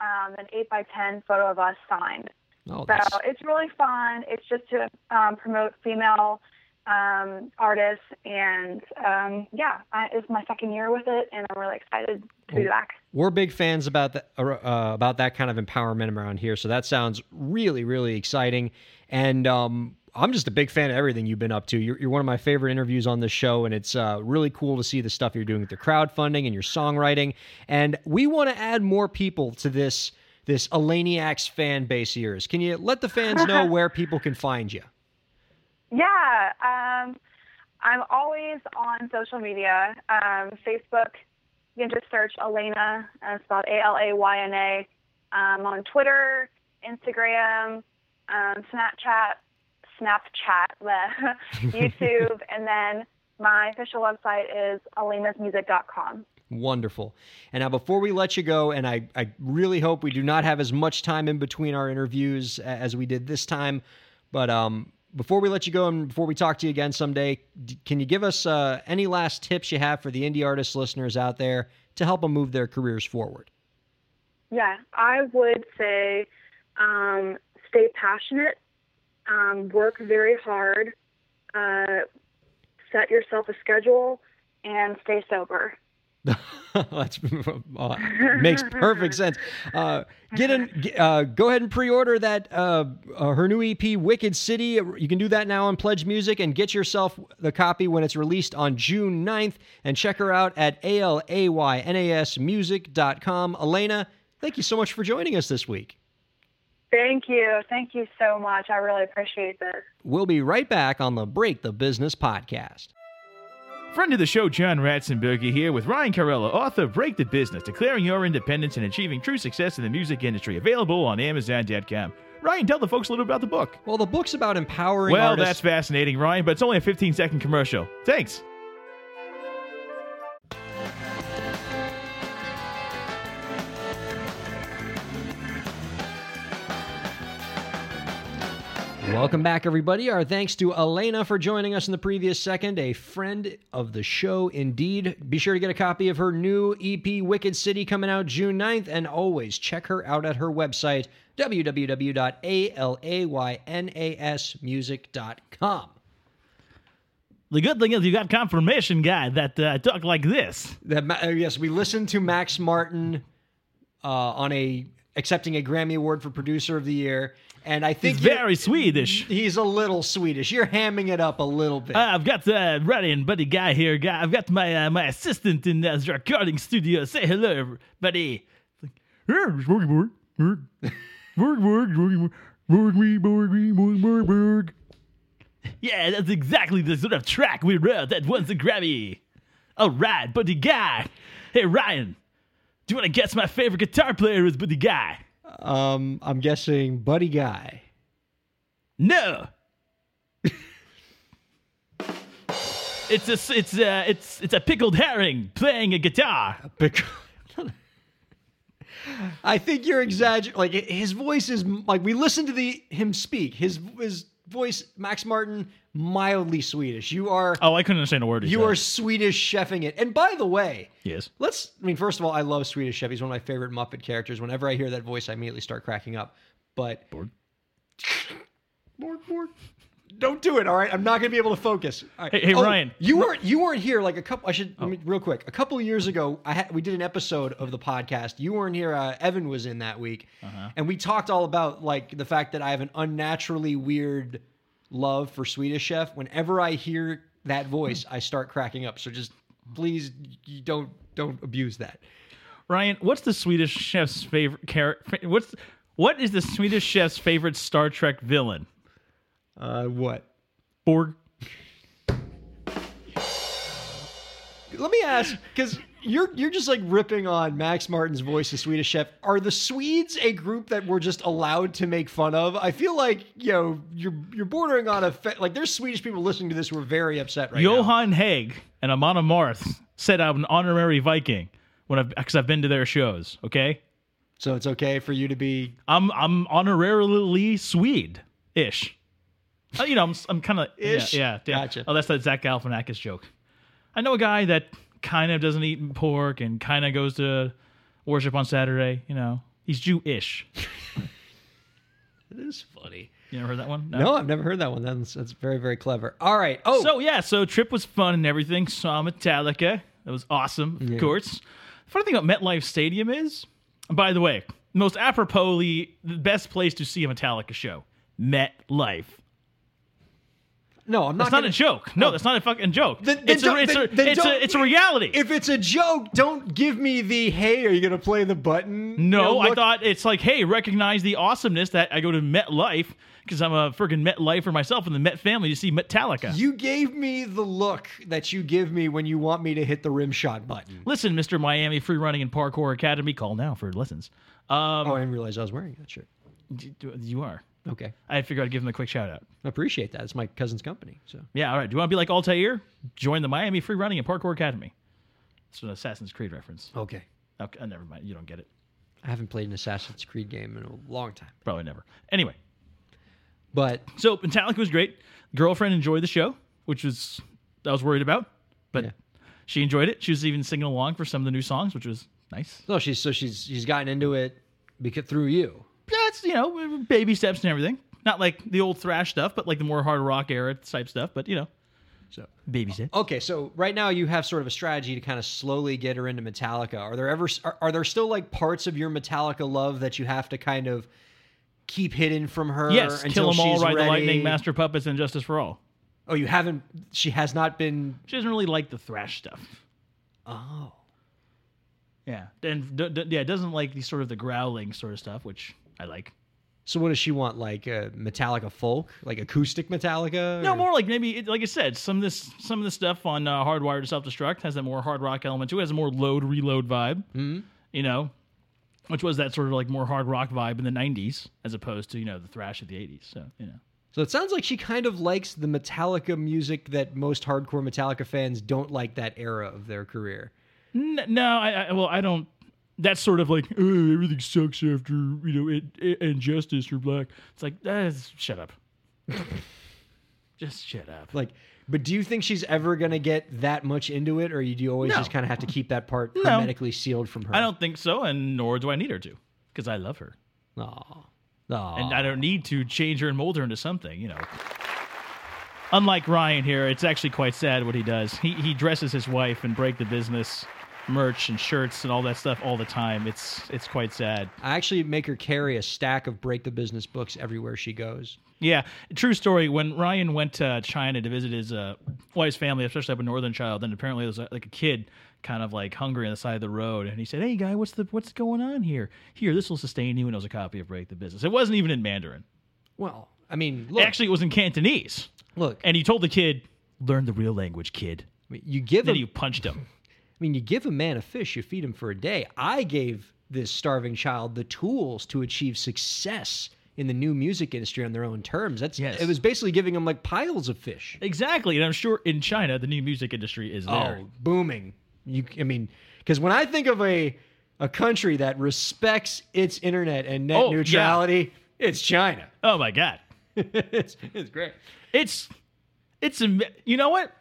um, an 8 by 10 photo of us signed. Oh, So that's, it's really fun. It's just to um, promote female um, artists, and um, yeah, I, it's my second year with it, and I'm really excited to be back. we're big fans about that uh, about that kind of empowerment around here. So that sounds really, really exciting. And um, I'm just a big fan of everything you've been up to. You're, you're one of my favorite interviews on this show, and it's uh, really cool to see the stuff you're doing with the crowdfunding and your songwriting. And we want to add more people to this this Elaniacs fan base of yours. Can you let the fans know <laughs> where people can find you? Yeah, um, I'm always on social media. Um, Facebook, you can just search Alayna, uh, spelled A L A Y N A. Um, on Twitter, Instagram, um, Snapchat, Snapchat, bleh, <laughs> YouTube, and then my official website is alaynasmusic.com. Wonderful. And now, before we let you go, and I, I really hope we do not have as much time in between our interviews as we did this time, but um, before we let you go and before we talk to you again someday, d- can you give us uh, any last tips you have for the indie artist listeners out there to help them move their careers forward? Yeah, I would say um, stay passionate, um, work very hard, uh, set yourself a schedule, and stay sober. <laughs> That's uh, <laughs> makes perfect sense. Uh, get in, uh, go ahead and pre-order that uh, uh, her new EP, Wicked City. You can do that now on Pledge Music and get yourself the copy when it's released on June 9th. And check her out at alaynasmusic.com. Alayna, thank you so much for joining us this week. Thank you. Thank you so much. I really appreciate this. We'll be right back on the Break the Business podcast. Friend of the show, John Ratzenberger here with Ryan Kairalla, author of Break the Business, Declaring Your Independence and Achieving True Success in the Music Industry, available on Amazon.com. Ryan, tell the folks a little about the book. Well, the book's about empowering Well, artists. that's fascinating, Ryan, but it's only a 15 second commercial. Thanks. Welcome back, everybody. Our thanks to Alayna for joining us in the previous second, a friend of the show indeed. Be sure to get a copy of her new EP, Wicked City, coming out June 9th, and always check her out at her website, www.alaynasmusic.com. The good thing is you got confirmation guy that uh, talk like this. That, uh, yes, we listened to Max Martin uh, on a accepting a Grammy Award for Producer of the Year, and I think He's very Swedish. He's a little Swedish. You're hamming it up a little bit. Uh, I've got uh, Ryan, buddy guy here. Guy, I've got my uh, my assistant in the recording studio. Say hello, buddy. Yeah, that's exactly the sort of track we wrote that won the Grammy. All right, buddy guy. Hey, Ryan, do you want to guess my favorite guitar player is buddy guy? Um, I'm guessing Buddy Guy. No. it's a it's a it's it's a pickled herring playing a guitar. Bec- <laughs> I think you're exaggerating. Like his voice is like we listened to the him speak. His his voice, Max Martin, mildly Swedish. You are Oh, I couldn't understand a word. he you said. are Swedish chefing it. And by the way, yes. let's. I mean, first of all, I love Swedish Chef. He's one of my favorite Muppet characters. Whenever I hear that voice, I immediately start cracking up. But Borg. <laughs> Borg, Borg. Don't do it, all right? I'm not going to be able to focus. All right. Hey- hey, Oh, Ryan. you weren't you weren't here like a couple. I should Oh. let me, real quick. A couple of years ago, I had we did an episode of the podcast. You weren't here. Uh, Evan was in that week, Uh-huh. and we talked all about like the fact that I have an unnaturally weird love for Swedish Chef. Whenever I hear that voice, I start cracking up. So just please, don't don't abuse that. Ryan, what's the Swedish chef's favorite character? What's what is the Swedish chef's favorite Star Trek villain? Uh, what? Borg. let me ask because you're you're just like ripping on Max Martin's voice as Swedish Chef. Are the Swedes a group that we're just allowed to make fun of? I feel like you know you're you're bordering on a fe- like there's Swedish people listening to this who are very upset right now. Johan Hegg and Amon Amarth said I'm an honorary Viking when I've because I've been to their shows. Okay, So it's okay for you to be I'm I'm honorarily Swede ish. Uh, you know, I'm I'm kind of Ish? Yeah, yeah, yeah. Gotcha. Oh, that's that Zach Galifianakis joke. I know a guy that kind of doesn't eat pork and kind of goes to worship on Saturday. You know, he's Jewish. It is funny. You ever heard that one? No, I've never heard that one. That's that's very very clever. All right. Oh, So yeah, so trip was fun and everything. Saw Metallica. That was awesome, of course. funny thing about MetLife Stadium is, by the way, most aproposly, the best place to see a Metallica show, MetLife. No, I'm not. That's not a joke. No, that's not a fucking joke. Then- then it's a, don't- it's, then- a, then it's, don't- a, it's a reality. If it's a joke, don't give me the hey. Are you gonna play the button? you no, know, I look- thought it's like, hey, recognize the awesomeness that I go to MetLife because I'm a freaking MetLifer myself in the Met family to see Metallica. You gave me the look that you give me when you want me to hit the rim shot button. Listen, Mr. Miami Free Running and Parkour Academy, call now for lessons. Um, Oh, I didn't realize I was wearing that shirt. d- d- you are. Okay, I figured I'd give him a quick shout out. I appreciate that. It's my cousin's company, so Yeah, all right. Do you want to be like Altair? Join the Miami Free Running and Parkour Academy. It's an Assassin's Creed reference. okay. Okay, uh, never mind. You don't get it. I haven't played an Assassin's Creed game in a long time, Probably never. Anyway, but so Metallica was great. Girlfriend enjoyed the show, which was I was worried about, but Yeah. she enjoyed it. She was even singing along for some of the new songs, which was nice. no, she's so she's she's gotten into it because through you. That's you know baby steps and everything. Not like the old thrash stuff, but like the more hard rock era type stuff. But you know, So baby steps. okay, so right now you have sort of a strategy to kind of slowly get her into Metallica. Are there ever are, are there still like parts of your Metallica love that you have to kind of keep hidden from her? Yes, until kill them all, ride the lightning, master puppets, and justice for all. Oh, you haven't. She has not been. She doesn't really like the thrash stuff. Oh. Yeah, and d- d- yeah, it doesn't like the sort of the growling sort of stuff, which I like. So what does she want? Like uh, Metallica folk, like acoustic Metallica? No, or- more like maybe, it, like I said, some of this, some of the stuff on uh, Hardwired to Self Destruct has that more hard rock element to it. Has a more load reload vibe. Mm-hmm. You know, which was that sort of like more hard rock vibe in the '90s, as opposed to you know the thrash of the '80s. So you know, So it sounds like she kind of likes the Metallica music that most hardcore Metallica fans don't like that era of their career. No, I, I well, I don't. That's sort of like oh, everything sucks after you know it, it, injustice or black. It's like uh, shut up. <laughs> Just shut up. Like, but do you think she's ever gonna get that much into it, or you, do you always No. just kind of have to keep that part No. hermetically sealed from her? I don't think so, and nor do I need her to, because I love her. Aw. Aw. and I don't need to change her and mold her into something, you know. Unlike Ryan here, it's actually quite sad what he does. He he dresses his wife and break the business merch and shirts and all that stuff all the time. It's it's quite sad. I actually make her carry a stack of Break the Business books everywhere she goes. Yeah, true story. When Ryan went to China to visit his uh, wife's family, especially up in Northern China, then apparently there was uh, like a kid kind of like hungry on the side of the road, and he said, "Hey, guy, what's the what's going on here? Here, this will sustain you." And it was a copy of Break the Business. It wasn't even in Mandarin. Well, I mean, look, Actually, it was in Cantonese. look. And he told the kid, "Learn the real language, kid." You give Then him. you punched him. <laughs> I mean, you give a man a fish, you feed him for a day. I gave this starving child the tools to achieve success in the new music industry on their own terms. That's Yes. it was basically giving him like piles of fish. Exactly, and I'm sure in China the new music industry is oh, there. Oh, booming. You, I mean, because when I think of a a country that respects its internet and net Oh, yeah. neutrality, it's China. Oh my god, <laughs> it's, it's great. it's it's you know what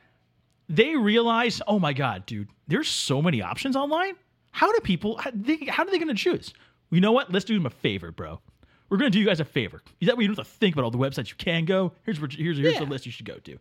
they realize. Oh my god, dude, there's so many options online. How do people? How, they, how are they going to choose? You know what? Let's do them a favor, bro. We're going to do you guys a favor. Is that way you don't have to think about all the websites you can go. Here's where, here's here's Yeah. the list you should go to.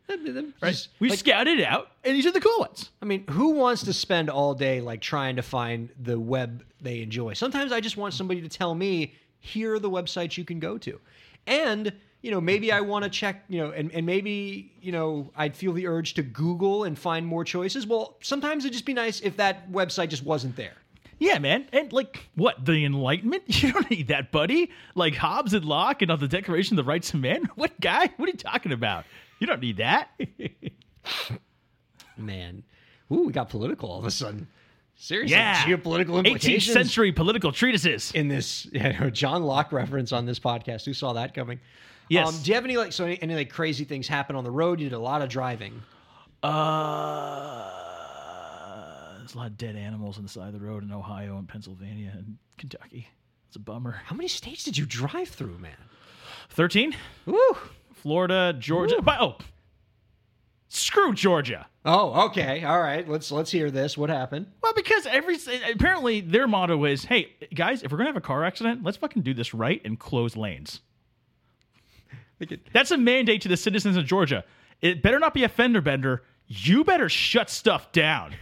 Right? We scouted it out, and these are the cool ones. I mean, who wants to spend all day like trying to find the web they enjoy? Sometimes I just want somebody to tell me, here are the websites you can go to. And, you know, maybe I want to check, you know, and, and maybe, you know, I'd feel the urge to Google and find more choices. Well, sometimes it'd just be nice if that website just wasn't there. Yeah, man. And like, what? The Enlightenment? <laughs> You don't need that, buddy. Like Hobbes and Locke and on the Declaration of the Rights of Man? <laughs> What guy? What are you talking about? You don't need that. <laughs> Man. Ooh, we got political all of a sudden. Seriously, Yeah. geopolitical 18th implications century political treatises. in this yeah, John Locke reference on this podcast. Who saw that coming? Yes. Um, do you have any like so any, any like crazy things happen on the road? You did a lot of driving. Uh, there's a lot of dead animals on the side of the road in Ohio and Pennsylvania and Kentucky. It's a bummer. How many states did you drive through, man? 13? Woo. Florida, Georgia. But, oh, screw Georgia. Oh, okay. All right. Let's let's hear this. What happened? Well, because every apparently their motto is, "Hey guys, if we're gonna have a car accident, let's fucking do this right and close lanes." That's a mandate to the citizens of Georgia. It better not be a fender bender. You better shut stuff down.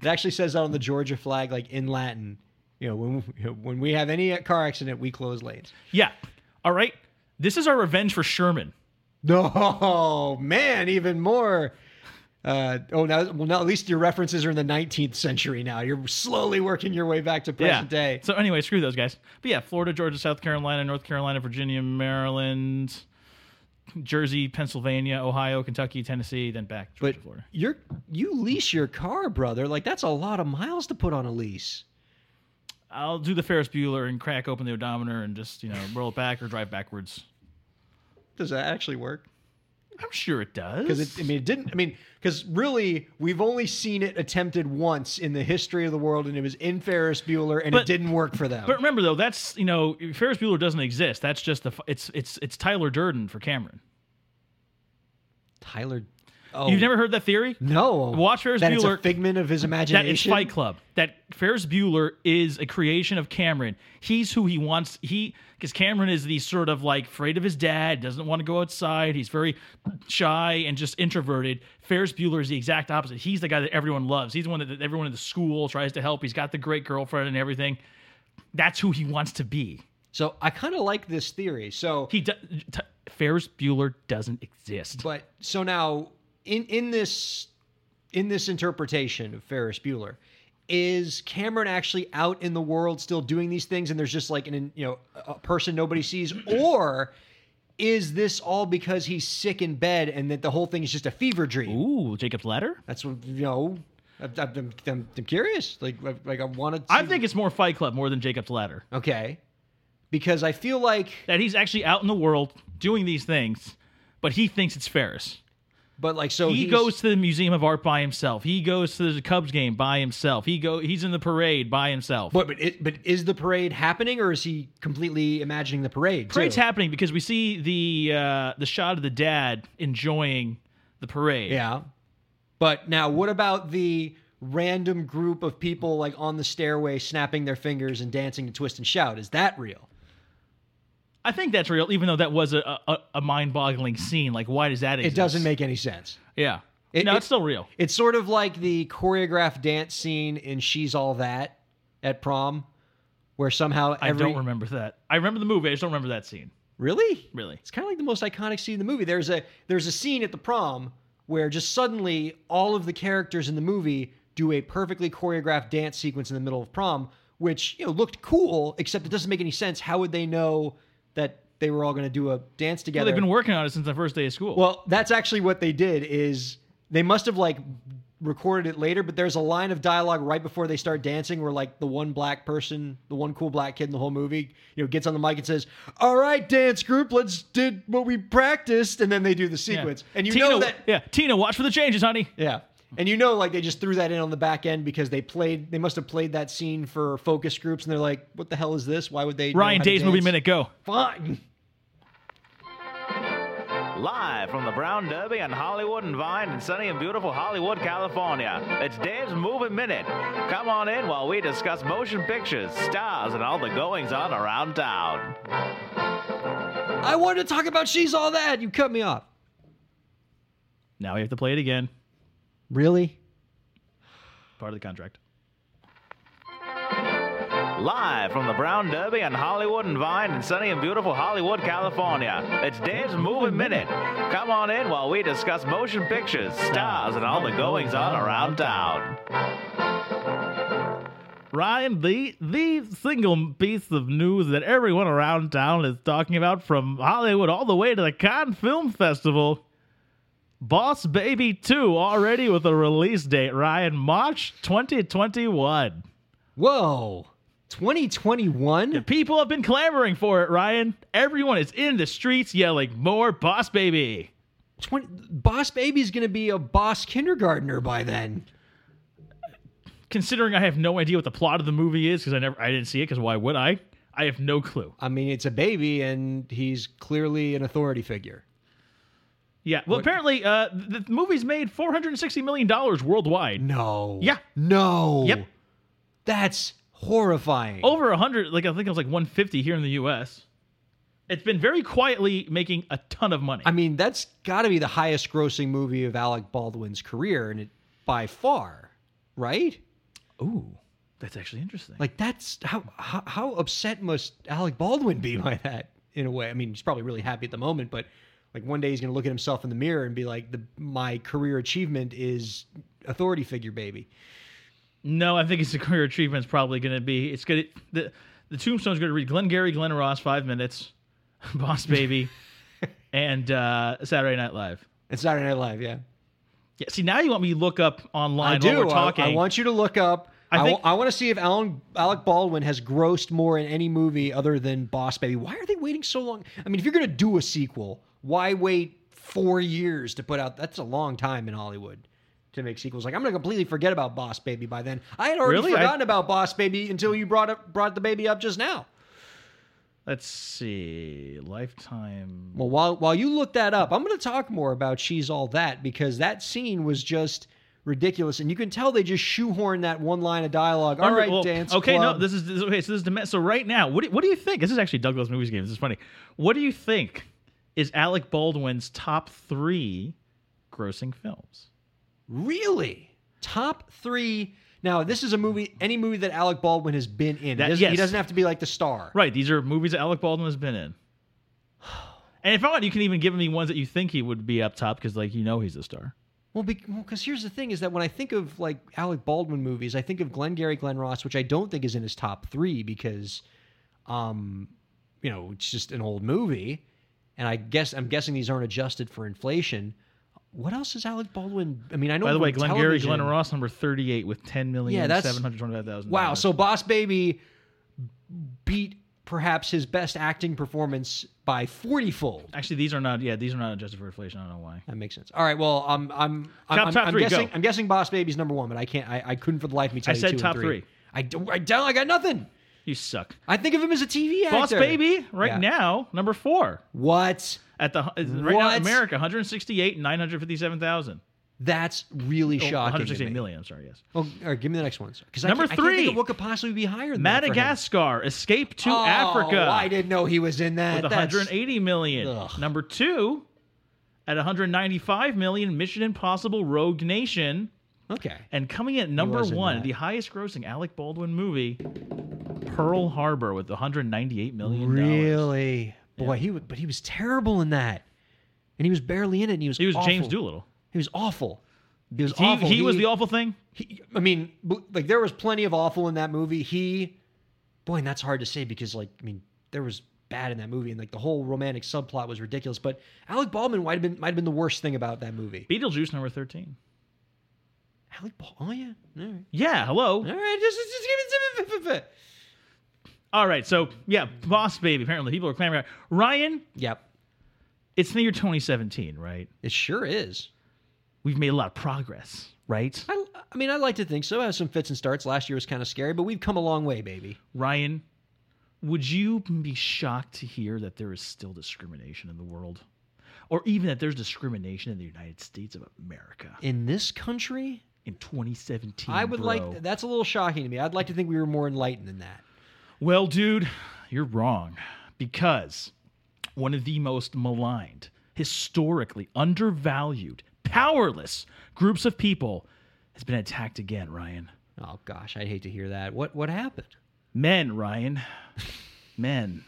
It actually says that on the Georgia flag, like in Latin. You know, when when we have any car accident, we close lanes. Yeah. All right. This is our revenge for Sherman. No, <laughs> oh, man, even more. Uh, oh, now, well, now at least your references are in the 19th century. Now you're slowly working your way back to present day. So anyway, screw those guys. But yeah, Florida, Georgia, South Carolina, North Carolina, Virginia, Maryland, Jersey, Pennsylvania, Ohio, Kentucky, Tennessee, then back Georgia, But Florida. you're you lease your car, brother. Like that's a lot of miles to put on a lease. I'll do the Ferris Bueller and crack open the odometer and just you know roll it back or drive backwards. Does that actually work? I'm sure it does. Because it, I mean, it didn't. I mean, because really, we've only seen it attempted once in the history of the world, and it was in Ferris Bueller, and But- it didn't work for them. But remember though, that's you know Ferris Bueller doesn't exist. That's just the it's it's it's Tyler Durden for Cameron. Tyler, oh, You've never heard that theory? no Watch Ferris that It's a figment of his That imagination. is Fight Club. That Ferris Bueller is a creation of Cameron. He's who he wants. He because Cameron is the sort of like afraid of his dad, doesn't want to go outside. He's very shy and just introverted. Ferris Bueller is the exact opposite. He's the guy that everyone loves. He's the one that that everyone in the school tries to help. He's got the great girlfriend and everything. That's who he wants to be. So I kind of like this theory. So He do, t- Ferris Bueller doesn't exist. But so now in in this in this interpretation of Ferris Bueller, is Cameron actually out in the world still doing these things, and there's just like an you know a person nobody sees, <clears throat> or is this all because he's sick in bed and that the whole thing is just a fever dream? Ooh, Jacob's Ladder. That's what you know. I'm, I'm, I'm, I'm curious. Like like I wanted. To I think it's more Fight Club more than Jacob's Ladder. okay, because I feel like that he's actually out in the world doing these things, but he thinks it's Ferris. But like so he goes to the Museum of Art by himself. He goes to the Cubs game by himself. He go he's in the parade by himself. But but it, but is the parade happening, or is he completely imagining the parade? too? Parade's happening because we see the uh, the shot of the dad enjoying the parade. Yeah. But now, what about the random group of people like on the stairway snapping their fingers and dancing to twist and shout? Is that real? I think that's real, even though that was a, a, a mind boggling scene. Like, why does that It doesn't make any sense. Yeah. It- no, it- it's still real. It's sort of like the choreographed dance scene in She's All That at prom, where somehow I don't remember that. I remember the movie. I just don't remember that scene. really, Really. it's kind of like the most iconic scene in the movie. There's a there's a scene at the prom where just suddenly all of the characters in the movie do a perfectly choreographed dance sequence in the middle of prom, which you know looked cool, except it doesn't make any sense. How would they know that they were all going to do a dance together. Well, they've been working on it since the first day of school. Well, that's actually what they did. Is they must have like recorded it later, but there's a line of dialogue right before they start dancing where like the one black person, the one cool black kid in the whole movie, you know, gets on the mic and says, "All right, dance group, let's did what we practiced," and then they do the Yeah. sequence, and you Tina, know that, Yeah, Tina, watch for the changes, honey. yeah. And you know, like they just threw that in on the back end because they played. They must have played that scene for focus groups, and they're like, "What the hell is this? Why would they?" Ryan how Days movie minute go. Fine. Live from the Brown Derby and Hollywood and Vine in sunny and beautiful Hollywood, California. It's Dave's Movie Minute. Come on in while we discuss motion pictures, stars, and all the goings on around town. I wanted to talk about she's all that. You cut me off. Now we have to play it again. Really? Part of the contract. Live from the Brown Derby and Hollywood and Vine in sunny and beautiful Hollywood, California. It's Dave's Movie Minute. Come on in while we discuss motion pictures, stars, and all the goings on around town. Ryan, the the single piece of news that everyone around town is talking about from Hollywood all the way to the Cannes Film Festival Boss Baby 2 already with a release date, Ryan, March 2021. Whoa. 2021? People have been clamoring for it, Ryan. Everyone is in the streets yelling, More Boss Baby. 20, boss Baby's going to be a boss kindergartner by then. Considering I have no idea what the plot of the movie is because I never I didn't see it because why would I? I have no clue. I mean, it's a baby and he's clearly an authority figure. Yeah. Well, What- apparently, uh, the movie's made four hundred and sixty million dollars worldwide. No. Yeah. No. Yep. That's horrifying. Over a hundred, like I think it was like one fifty here in the U.S. It's been very quietly making a ton of money. I mean, that's got to be the highest grossing movie of Alec Baldwin's career, and it by far, right? Ooh, that's actually interesting. Like that's how, how how upset must Alec Baldwin be by that in a way? I mean, he's probably really happy at the moment, but like one day he's going to look at himself in the mirror and be like, "The my career achievement is authority figure, baby." no, I think his <laughs> career achievement's probably going to be it's going to the the tombstone's going to read Glengarry Glen Ross, five minutes, <laughs> Boss Baby, <laughs> and uh, Saturday Night Live. It's Saturday Night Live, yeah. Yeah. See, now you want me to look up online I do. while we're I- talking. I, want you to look up. I I, think- want to see if Alan Alec Baldwin has grossed more in any movie other than Boss Baby. Why are they waiting so long? I mean, if you're going to do a sequel, why wait four years to put out? That's a long time in Hollywood to make sequels. Like I'm going to completely forget about Boss Baby by then. I had already Really? I- forgotten about Boss Baby until you brought up brought the baby up just now. Let's see, Lifetime. Well, while while you look that up, I'm going to talk more about She's All That because that scene was just ridiculous, and you can tell they just shoehorned that one line of dialogue. All right, well, dance. Okay, club. no, this is this, okay. So this is the so right now. What do, what do you think? This is actually Douglas Movies Games. This is funny. What do you think is Alec Baldwin's top three grossing films? Really? Top three. Now, this is a movie, any movie that Alec Baldwin has been in. That- he, doesn't, yes. he doesn't have to be like the star. Right, these are movies that Alec Baldwin has been in. <sighs> And if I want, you can even give me ones that you think he would be up top because, like, you know, he's a star. Well, because well, here's the thing: is that when I think of like Alec Baldwin movies, I think of Glengarry Glen Ross, which I don't think is in his top three because, um, you know, it's just an old movie, and I guess I'm guessing these aren't adjusted for inflation. What else is Alec Baldwin? I mean, I know. By the way, Glengarry Glen television- Ross number thirty-eight with ten million Yeah, that's- seven hundred twenty-five thousand. Wow. So Boss Baby beat perhaps his best acting performance by 40 fold. actually, these are not. Yeah, these are not adjusted for inflation. I don't know why. That makes sense. All right. Well, um, I'm I'm, Top- I'm, top I'm three, guessing go. I'm guessing Boss Baby's number one, but I can't. I, I couldn't for the life of me tell I you said two top three. three. I don't. I don't. I got nothing. You suck. I think of him as a TV actor. Boss Baby, right Yeah. now, number four What? at the right now What? in America, one hundred sixty-eight, nine hundred fifty-seven thousand. That's really Oh, shocking. one hundred to sixty-eight me. million. I'm sorry. Yes. Oh, all right. Give me the next one. Because Number I can't, I can't three. think of what could possibly be higher than that for him. Madagascar, Escape to Oh, Africa. I didn't know he was in that. with That's- 180 million. Ugh. Number two, at 195 million, Mission Impossible: Rogue Nation, Okay. and coming in at number one, that. the highest-grossing Alec Baldwin movie, Pearl Harbor, with 198 million. Really? Boy, he was, but he was terrible in that, and he was barely in it. And he was He was James awful. Doolittle. He was awful. He was He, awful. he was the awful thing. he- I mean, like there was plenty of awful in that movie. He, boy, and that's hard to say because like I mean, there was bad in that movie, and like the whole romantic subplot was ridiculous. But Alec Baldwin might have been might have been the worst thing about that movie. Beetlejuice, number 13. Alec Baldwin. Oh yeah. Right. Yeah, hello. All right. Just, just give it. All right, so yeah, Boss Baby. Apparently, people are clamoring. Ryan, Yep. it's the year 2017, right? It sure is. We've made a lot of progress, right? I, I mean, I like to think so. I have some fits and starts. Last year was kind of scary, but we've come a long way, baby. Ryan, would you be shocked to hear that there is still discrimination in the world? Or even that there's discrimination in the United States of America In this country, in 2017? I would bro? like. That's a little shocking to me. I'd like to think we were more enlightened than that. Well, dude, you're wrong. Because one of the most maligned, historically undervalued, powerless groups of people has been attacked again, Ryan. Oh gosh, I'd hate to hear that. What what happened? Men, Ryan. Men.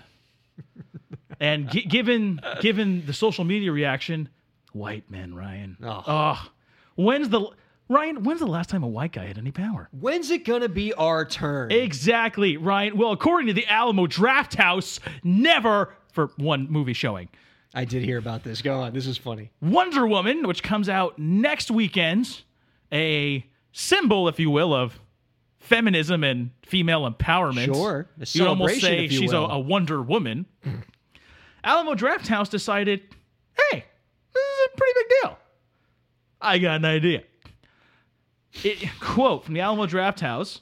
And gi- given given the social media reaction, white men, Ryan. Oh. Ugh. When's the Ryan, when's the last time a white guy had any power? When's it gonna be our turn? Exactly, Ryan. Well, according to the Alamo Draft House, never for one movie showing. I did hear about this. Go on. This is funny. Wonder Woman, which comes out next weekend, a symbol, if you will, of feminism and female empowerment. Sure. You'd almost say you she's a, a Wonder Woman. <clears throat> Alamo Draft House decided, hey, this is a pretty big deal. I got an idea. It, quote from the Alamo Drafthouse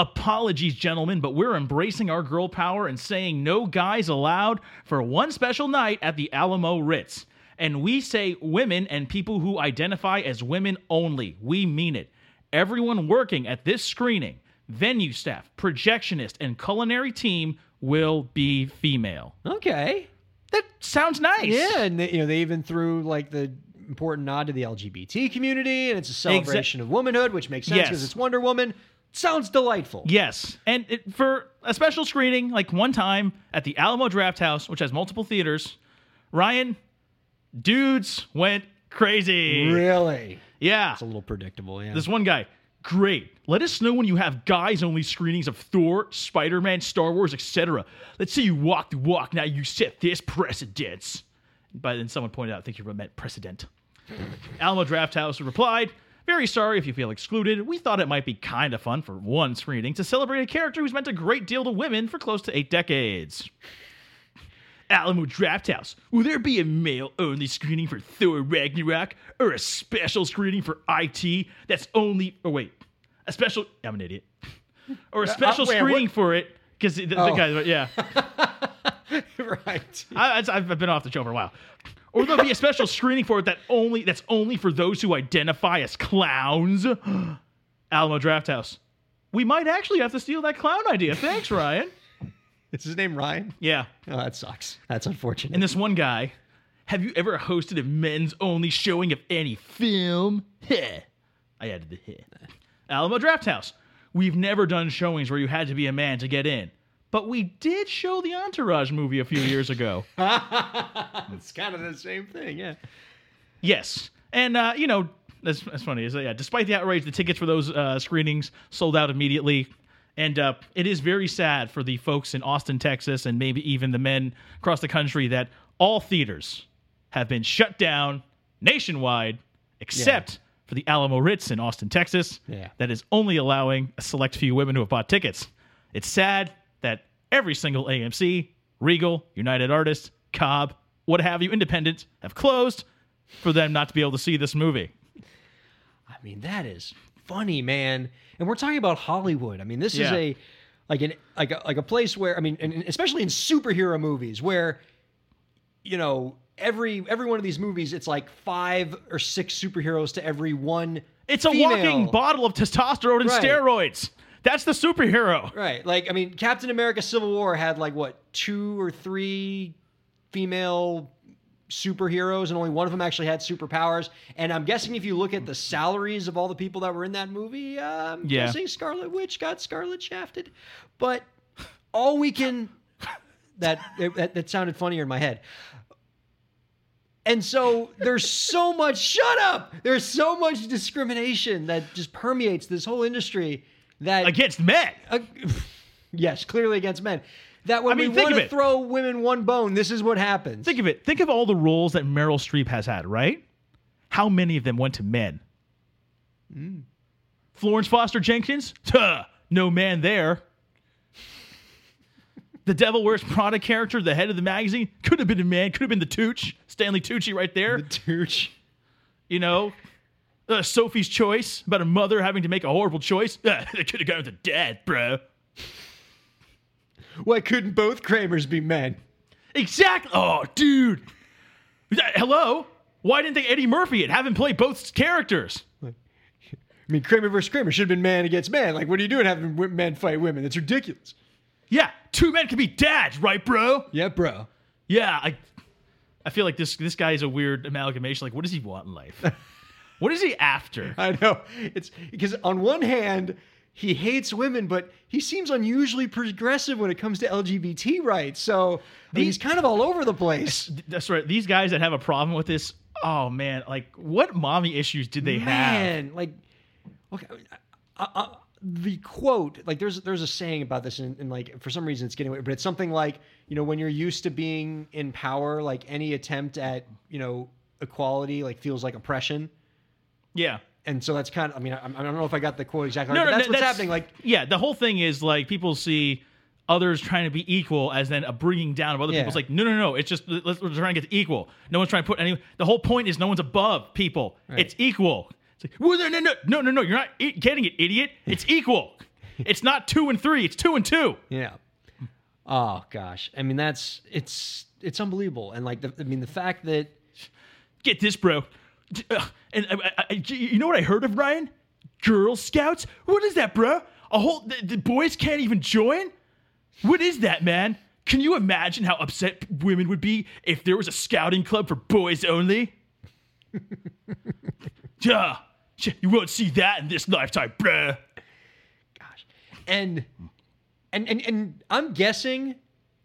Apologies, gentlemen, but we're embracing our girl power and saying no guys allowed for one special night at the Alamo Ritz. And we say women and people who identify as women only. We mean it. Everyone working at this screening, venue staff, projectionist, and culinary team will be female. Okay. That sounds nice. Yeah, and they, you know they even threw like the important nod to the LGBT community, and it's a celebration of womanhood, which makes sense Yes. because it's Wonder Woman. Sounds delightful. Yes, and it, for a special screening, like one time at the Alamo Drafthouse, which has multiple theaters, Ryan, dudes went crazy. Really, Yeah, it's a little predictable. Yeah. this one guy, great. Let us know when you have guys-only screenings of Thor, Spider-Man, Star Wars, etc. Let's see you walk the walk. Now you set this precedence. But then someone pointed out, I think you meant precedent. Alamo Drafthouse replied, Very sorry if you feel excluded. We thought it might be kind of fun for one screening to celebrate a character who's meant a great deal to women for close to eight decades. Alamo Drafthouse. Will there be a male only screening for Thor Ragnarok or a special screening for IT that's only. Oh, wait. A special. I'm an idiot. Or a uh, uh, special wait, screening what? for it. Because the, the Oh. guy, yeah. <laughs> <laughs> right. I, I've been off the show for a while. Or there'll be a special <laughs> screening for it that only that's only for those who identify as clowns. <gasps> Alamo Drafthouse. We might actually have to steal that clown idea. Thanks, <laughs> Ryan. Is his name Ryan? Yeah. Oh, that sucks. That's unfortunate. And this one guy, have you ever hosted a men's only showing of any film? Heh. I added the heh. Alamo Drafthouse. We've never done showings where you had to be a man to get in. But we did show the Entourage movie a few years ago. <laughs> it's kind of the same thing. Yeah. Yes, and uh, you know that's, that's funny. Is that, yeah, despite the outrage, the tickets for those uh, screenings sold out immediately, and uh, it is very sad for the folks in Austin, Texas, and maybe even the men across the country that all theaters have been shut down nationwide, except for the Alamo Ritz in Austin, Texas, Yeah. that is only allowing a select few women who have bought tickets. It's sad every single AMC, Regal, United Artists, Cobb, what have you, Independent, have closed for them not to be able to see this movie. I mean, that is funny, man. And we're talking about Hollywood. I mean, this is a like an like a like a place where I mean, and especially in superhero movies where you know every every one of these movies, it's like five or six superheroes to every one. It's a walking bottle of testosterone and Right. steroids. That's the superhero. Right. Like, I mean, Captain America Civil War had like what, two or three female superheroes, and only one of them actually had superpowers. And I'm guessing if you look at the salaries of all the people that were in that movie, uh, I'm Yeah. guessing Scarlet Witch got Scarlet shafted. But all we can. <laughs> That, that that sounded funnier in my head. And so there's so much shut up. There's so much discrimination that just permeates this whole industry that Against men. uh, <laughs> yes, clearly against men. That when I mean, we want to throw women one bone, this is what happens. Think of it. Think of all the roles that Meryl Streep has had, right? How many of them went to men? Hmm. Florence Foster Jenkins? Tuh, no man there. the Devil Wears Prada character, the head of the magazine, could have been a man, could have been the Tooch, Stanley Tucci right there. the douche. you know, uh, Sophie's Choice about a mother having to make a horrible choice. Uh, <laughs> they could have gone with the dad, bro. Why couldn't both Kramers be men? Exactly. Oh, dude. Uh, Hello? Why didn't they Eddie Murphy it? Have him play both characters. I mean, Kramer versus Kramer should have been man against man. Like, what are you doing having men fight women? That's ridiculous. Yeah, two men can be dads, right, bro? Yeah, bro. Yeah, I I feel like this this guy is a weird amalgamation. Like, what does he want in life? <laughs> what is he after? <laughs> I know. It's because on one hand, he hates women, but he seems unusually progressive when it comes to LGBT rights. So mean, he's kind of all over the place. <laughs> That's right. These guys that have a problem with this, oh man, like what mommy issues did they have? Man, like, okay, I, I, the quote like there's there's a saying about this and, and like for some reason it's getting away but it's something like you know when you're used to being in power like any attempt at you know equality like feels like oppression Yeah. and so that's kind of i mean i, I don't know if i got the quote exactly No, right, no, but that's no, what's that's- happening like Yeah, the whole thing is like people see others trying to be equal as then a bringing down of other Yeah. people. It's like no, no, no. It's just let's, we're trying to get to equal. No one's trying to put any. The whole point is no one's above people. It's equal. It's like well, no, no, no, no, no, no. You're not i- getting it, idiot. <laughs> It's equal. it's not two and three. It's two and two. Yeah. Oh gosh. I mean that's it's it's unbelievable. And like the, I mean the fact that Get this, bro. Ugh, And I, I, I- you know what I heard of Ryan? Girl Scouts. What is that, bro? A whole the, the boys can't even join. What is that, man? Can you imagine how upset women would be if there was a scouting club for boys only? <laughs> yeah, you won't see that in this lifetime, bruh. gosh. And and and and I'm guessing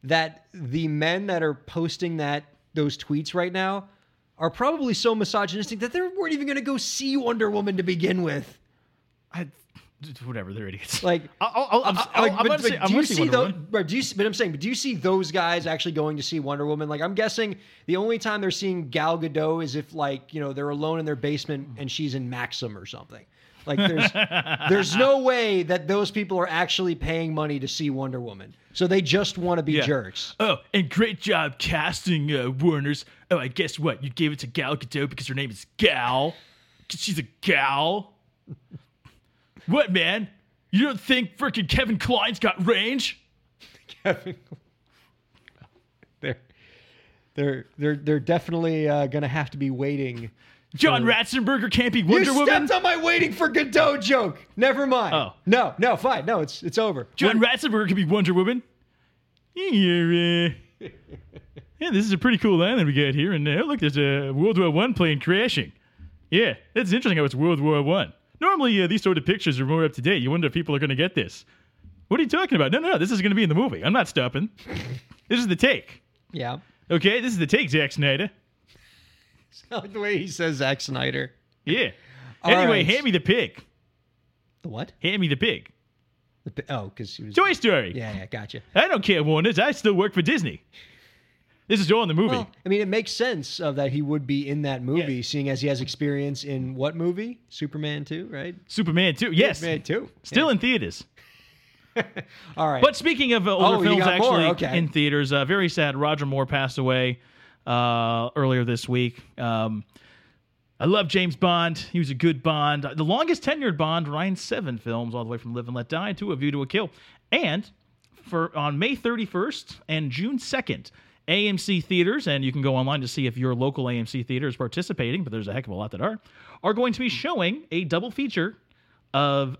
that the men that are posting that those tweets right now are probably so misogynistic that they weren't even going to go see Wonder Woman to begin with. I, whatever, they're idiots. Like, <laughs> I'll, I'll, I'm, I'll, I'll, like, but, gonna say, do you see those? Woman. But do you? But I'm saying, but do you see those guys actually going to see Wonder Woman? Like, I'm guessing the only time they're seeing Gal Gadot is if, like, you know, they're alone in their basement and she's in Maxim or something. Like, there's there's no way that those people are actually paying money to see Wonder Woman. So they just want to be Yeah. jerks. Oh, and great job casting, uh, Warner's. Oh, I guess what? You gave it to Gal Gadot because her name is Gal? 'Cause she's a gal? what, man? You don't think frickin' Kevin Kline's got range? Kevin. <laughs> They're they're they're they're definitely uh, gonna have to be waiting. John Ratzenberger can't be Wonder you Woman? stepped on my waiting for Godot joke. Never mind. Oh. no, no, fine. No, it's it's over. John Ratzenberger can be Wonder Woman? Yeah, uh, yeah, this is a pretty cool island we got here. And uh, look, there's a World War One plane crashing. Yeah, it's interesting how it's World War One. Normally, uh, these sort of pictures are more up to date. You wonder if people are going to get this. What are you talking about? No, no, no. This is going to be in the movie. I'm not stopping. <laughs> this is the take. Yeah. Okay, this is the take, Zack Snyder. I <laughs> like the way he says Zack Snyder. Yeah. All anyway, right. hand me the pig. The what? Hand me the pig. The, pi- oh, because he was. Toy Story. Yeah, yeah, gotcha. I don't care, Warners. I still work for Disney. This is all in the movie. Well, I mean, it makes sense of that he would be in that movie, seeing as he has experience in what movie? Superman 2, right? Superman 2. Yes. Superman 2. Still in theaters. <laughs> All right. But speaking of uh, older Oh, you films got more, actually okay. in theaters, uh, very sad. Roger Moore passed away uh, earlier this week. Um, I love James Bond. He was a good Bond. The longest tenured Bond, Ryan Seven films, all the way from Live and Let Die to A View to a Kill. And for on May 31st and June 2nd, AMC theaters, and you can go online to see if your local AMC theater is participating, but there's a heck of a lot that are, are going to be showing a double feature of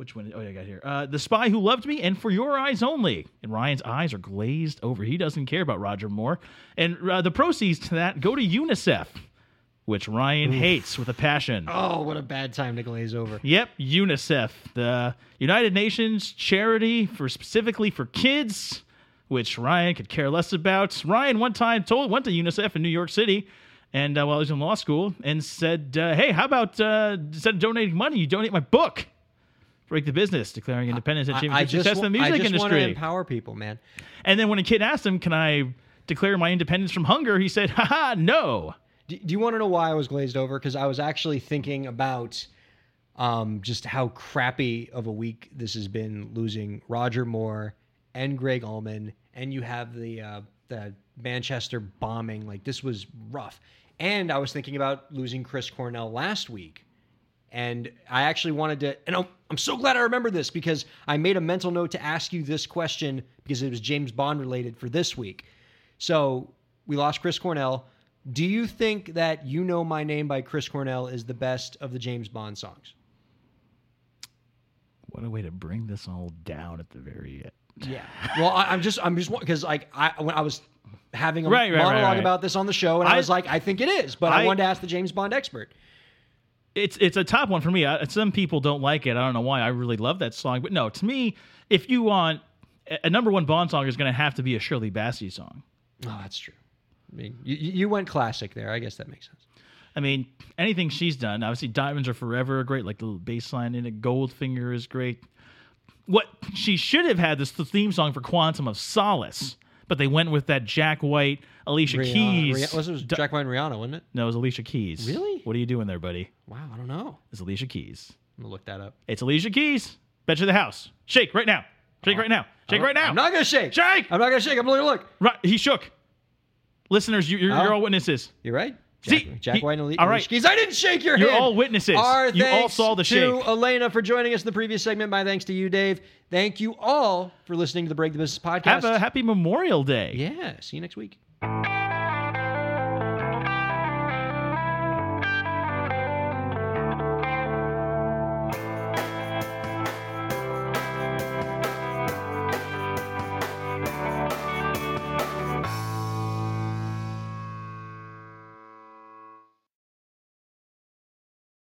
which one? Oh, yeah, I got here. Uh, the Spy Who Loved Me and For Your Eyes Only. And Ryan's eyes are glazed over. He doesn't care about Roger Moore. And uh, the proceeds to that go to UNICEF, which Ryan hates with a passion. oh, what a bad time to glaze over. Yep, UNICEF, the United Nations charity for specifically for kids, which Ryan could care less about. Ryan one time told went to UNICEF in New York City, and uh, while he was in law school, and said, uh, "Hey, how about uh, instead of donating money, you donate my book." Break the business, declaring independence and I, achieving I success just, in the wa- I music just want to empower people, man. And then when a kid asked him, "Can I declare my independence from hunger?" he said, "Haha, no." Do, do you want to know why I was glazed over? Because I was actually thinking about um, just how crappy of a week this has been, losing Roger Moore and Gregg Allman, and you have the uh, the Manchester bombing. Like this was rough. And I was thinking about losing Chris Cornell last week. And I actually wanted to, and I'm, I'm so glad I remember this because I made a mental note to ask you this question because it was James Bond related for this week. So we lost Chris Cornell. Do you think that You Know My Name by Chris Cornell is the best of the James Bond songs? What a way to bring this all down at the very end. Yeah. Well, I, I'm just, I'm just, because like I, when I was having a Right, right, right, monologue right. about this on the show, and I, I- was like, I think it is, but I, I- wanted to ask the James Bond expert. It's it's a top one for me. I, some people don't like it. I don't know why. I really love that song, but no, to me, if you want a, number one Bond song, is going to have to be a Shirley Bassey song. Oh, that's true. I mean, you, you you went classic there. I guess that makes sense. I mean, anything she's done. Obviously, Diamonds Are Forever are great. Like the little bass line in it. Goldfinger is great. What she should have had this the theme song for Quantum of Solace, but they went with that Jack White, Alicia Rihanna- Keys. Rihanna- was it was Jack White and Rihanna, wasn't it? no, it was Alicia Keys. Really? What are you doing there, buddy? Wow, I don't know. It's Alicia Keys. I'm gonna look that up. It's Alicia Keys. Bet you the house. Shake right now. Shake right now. Shake right now. I'm not gonna shake. Shake. I'm not gonna shake. I'm gonna look. Right, he shook. Listeners, you, you're, Oh. you're all witnesses. You're right. See, Jack, Jack he- White and Ali- all right. Keys. I didn't shake your You're hand. all witnesses. Our You all saw the shit. to shake. Alayna for joining us in the previous segment. My thanks to you, Dave. Thank you all for listening to the Break the Business podcast. Have a happy Memorial Day. yeah. See you next week.